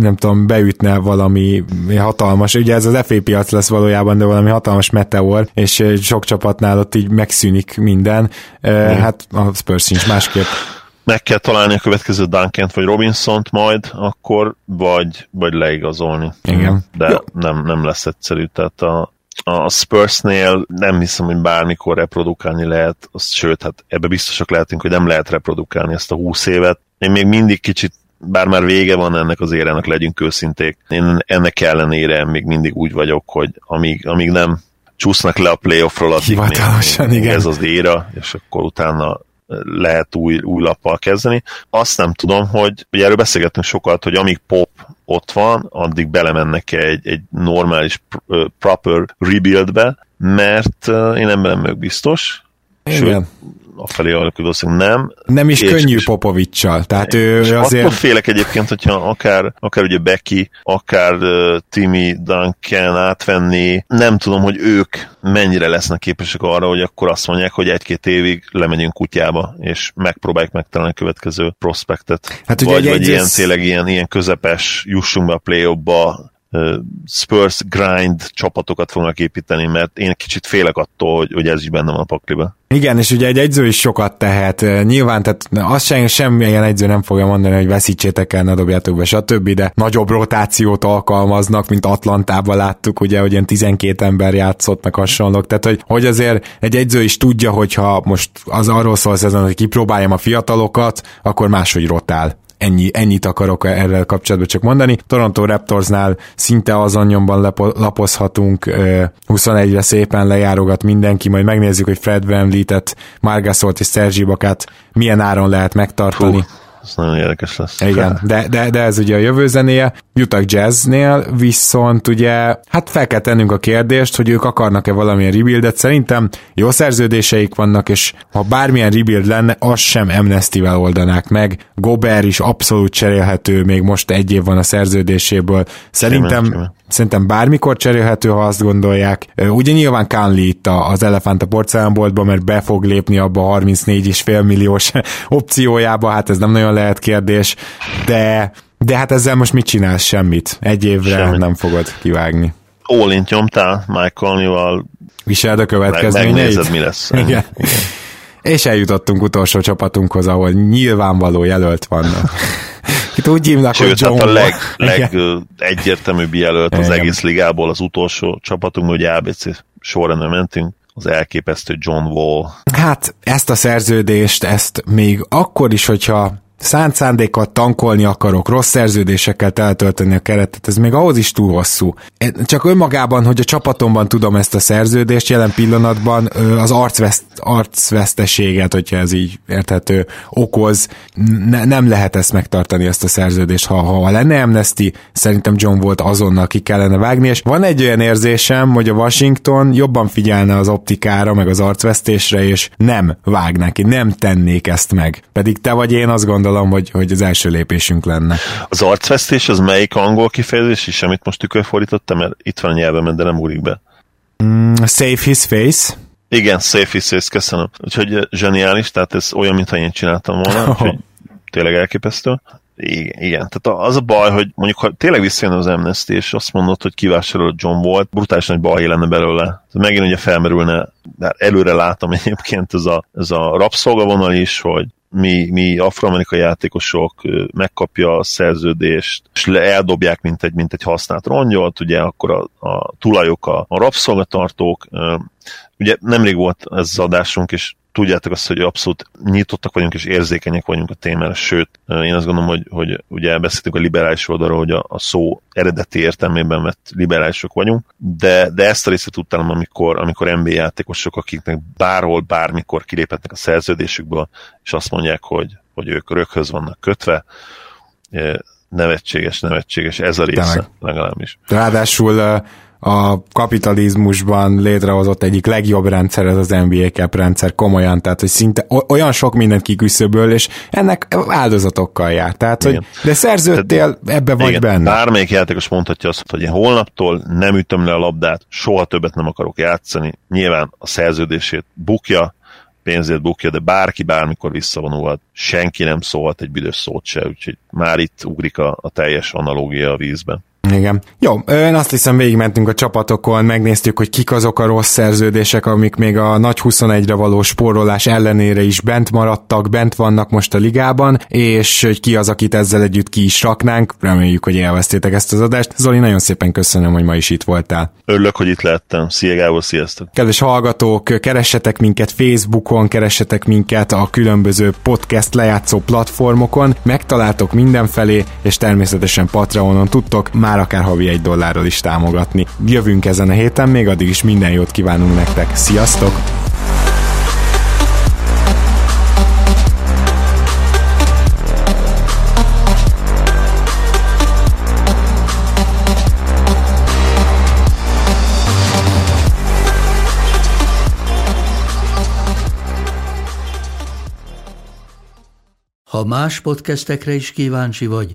nem tudom, beütne valami hatalmas, ugye ez az FA piac lesz valójában, de valami hatalmas meteor, és sok csapatnál ott így megszűnik minden. Hát a Spurs sincs másképp meg kell találni a következő duncan vagy Robinson-t majd, akkor vagy, vagy leigazolni. Igen. De nem, nem lesz egyszerű, tehát a, a Spursnél nem hiszem, hogy bármikor reprodukálni lehet, azt, sőt, hát ebbe biztosak lehetünk, hogy nem lehet reprodukálni ezt a 20 évet. Én még mindig kicsit bár már vége van ennek az érának, legyünk őszinték. Én ennek ellenére még mindig úgy vagyok, hogy amíg, amíg nem csúsznak le a playoffról, addig még, igen. ez az éra, és akkor utána lehet új, új lappal kezdeni. Azt nem tudom, hogy ugye erről beszélgettünk sokat, hogy amíg pop ott van, addig belemennek egy, egy normális, proper rebuildbe, mert én ebben nem vagyok biztos. Igen. Sőt, afelé alakuló nem. Nem is és, könnyű Popovicsal, tehát ő és azért... Attól félek egyébként, hogyha akár, akár ugye Becky, akár uh, Timmy Duncan átvenni, nem tudom, hogy ők mennyire lesznek képesek arra, hogy akkor azt mondják, hogy egy-két évig lemegyünk kutyába, és megpróbáljuk megtalálni a következő prospektet. Hát ugye vagy, vagy ilyen tényleg ilyen, ilyen közepes, jussunk be a play Spurs grind csapatokat fognak építeni, mert én kicsit félek attól, hogy, hogy ez is benne van a pakliba. Igen, és ugye egy egyző is sokat tehet. Nyilván, tehát azt sem, semmilyen egyző nem fogja mondani, hogy veszítsétek el, ne dobjátok be, stb., de nagyobb rotációt alkalmaznak, mint Atlantában láttuk, ugye, hogy ilyen 12 ember játszott, meg hasonlók. Tehát, hogy, hogy azért egy egyző is tudja, hogyha most az arról szól ezen, hogy kipróbáljam a fiatalokat, akkor máshogy rotál ennyi, ennyit akarok erről kapcsolatban csak mondani. Toronto Raptorsnál szinte azon nyomban lapo, lapozhatunk, 21-re szépen lejárogat mindenki, majd megnézzük, hogy Fred VanVleet-et, Margasolt és Sergi Bakát milyen áron lehet megtartani. Hú ez nagyon érdekes lesz. Igen, de, de, de ez ugye a jövő zenéje. Utah Jazznél viszont ugye, hát fel kell tennünk a kérdést, hogy ők akarnak-e valamilyen rebuildet. Szerintem jó szerződéseik vannak, és ha bármilyen rebuild lenne, az sem Amnesty-vel oldanák meg. Gober is abszolút cserélhető, még most egy év van a szerződéséből. Szerintem, Simán, szerintem bármikor cserélhető, ha azt gondolják. Ugye nyilván Kánli itt az elefánt a porcelánboltba, mert be fog lépni abba a 34,5 milliós opciójába, hát ez nem nagyon lehet kérdés, de, de hát ezzel most mit csinálsz? Semmit. Egy évre Semmit. nem fogod kivágni. Ólint nyomtál Mike Conley-val. Viseld a következményeit. Megnézed, mi lesz. Igen. Igen. És eljutottunk utolsó csapatunkhoz, ahol nyilvánvaló jelölt vannak. Itt úgy hívnak, hogy John a leg, leg egyértelműbb jelölt az Igen. egész ligából az utolsó csapatunk, hogy ABC sorrendben mentünk, az elképesztő John Wall. Hát ezt a szerződést, ezt még akkor is, hogyha szánt szándékkal tankolni akarok, rossz szerződésekkel teltölteni a keretet, ez még ahhoz is túl hosszú. Csak önmagában, hogy a csapatomban tudom ezt a szerződést, jelen pillanatban az arcveszt, arcveszteséget, hogyha ez így érthető, okoz, ne, nem lehet ezt megtartani, ezt a szerződést. Ha, ha lenne Amnesty, szerintem John volt azonnal ki kellene vágni, és van egy olyan érzésem, hogy a Washington jobban figyelne az optikára, meg az arcvesztésre, és nem vág neki, nem tennék ezt meg. Pedig te vagy én azt gondolom, gondolom, hogy, hogy az első lépésünk lenne. Az arcvesztés az melyik angol kifejezés is, amit most tükörfordítottam, mert itt van a nyelvemen, de nem úrik be. Mm, save his face. Igen, save his face, köszönöm. Úgyhogy zseniális, tehát ez olyan, mintha én csináltam volna, úgyhogy tényleg elképesztő. Igen, igen, tehát az a baj, hogy mondjuk ha tényleg visszajön az Amnesty, és azt mondod, hogy kivásárolod John volt, brutális nagy baj lenne belőle. Megint ugye felmerülne, de előre látom egyébként ez a, ez a rabszolgavonal is, hogy mi, mi afroamerikai játékosok megkapja a szerződést, és eldobják, mint egy, mint egy használt rongyot, ugye akkor a, a tulajok a, a rabszolgatartók, ugye nemrég volt ez az adásunk, és tudjátok azt, hogy abszolút nyitottak vagyunk és érzékenyek vagyunk a témára, sőt, én azt gondolom, hogy, hogy ugye beszéltünk a liberális oldalról, hogy a, a szó eredeti értelmében vett liberálisok vagyunk, de, de ezt a részét tudtam, amikor, amikor NBA játékosok, akiknek bárhol, bármikor kiléphetnek a szerződésükből, és azt mondják, hogy, hogy ők röghöz vannak kötve, nevetséges, nevetséges ez a része Tényleg. legalábbis. Ráadásul a kapitalizmusban létrehozott egyik legjobb rendszer ez az NBA Cap rendszer, komolyan, tehát hogy szinte olyan sok mindent kiküszöböl, és ennek áldozatokkal jár. Tehát, hogy de szerződtél, ebbe vagy igen, benne. Bármelyik játékos mondhatja azt, hogy én holnaptól nem ütöm le a labdát, soha többet nem akarok játszani. Nyilván a szerződését bukja, pénzét bukja, de bárki bármikor visszavonulhat, senki nem szólhat egy büdös szót se, úgyhogy már itt ugrik a, a teljes analógia a vízben. Igen. Jó, én azt hiszem végigmentünk a csapatokon, megnéztük, hogy kik azok a rossz szerződések, amik még a nagy 21-re való spórolás ellenére is bent maradtak, bent vannak most a ligában, és hogy ki az, akit ezzel együtt ki is raknánk. Reméljük, hogy élveztétek ezt az adást. Zoli, nagyon szépen köszönöm, hogy ma is itt voltál. Örülök, hogy itt lettem. Szia Gábor, sziasztok! Kedves hallgatók, keressetek minket Facebookon, keressetek minket a különböző podcast lejátszó platformokon, megtaláltok mindenfelé, és természetesen Patreonon tudtok már akár havi egy dollárral is támogatni. Jövünk ezen a héten, még addig is minden jót kívánunk nektek. Sziasztok! Ha más podcastekre is kíváncsi vagy,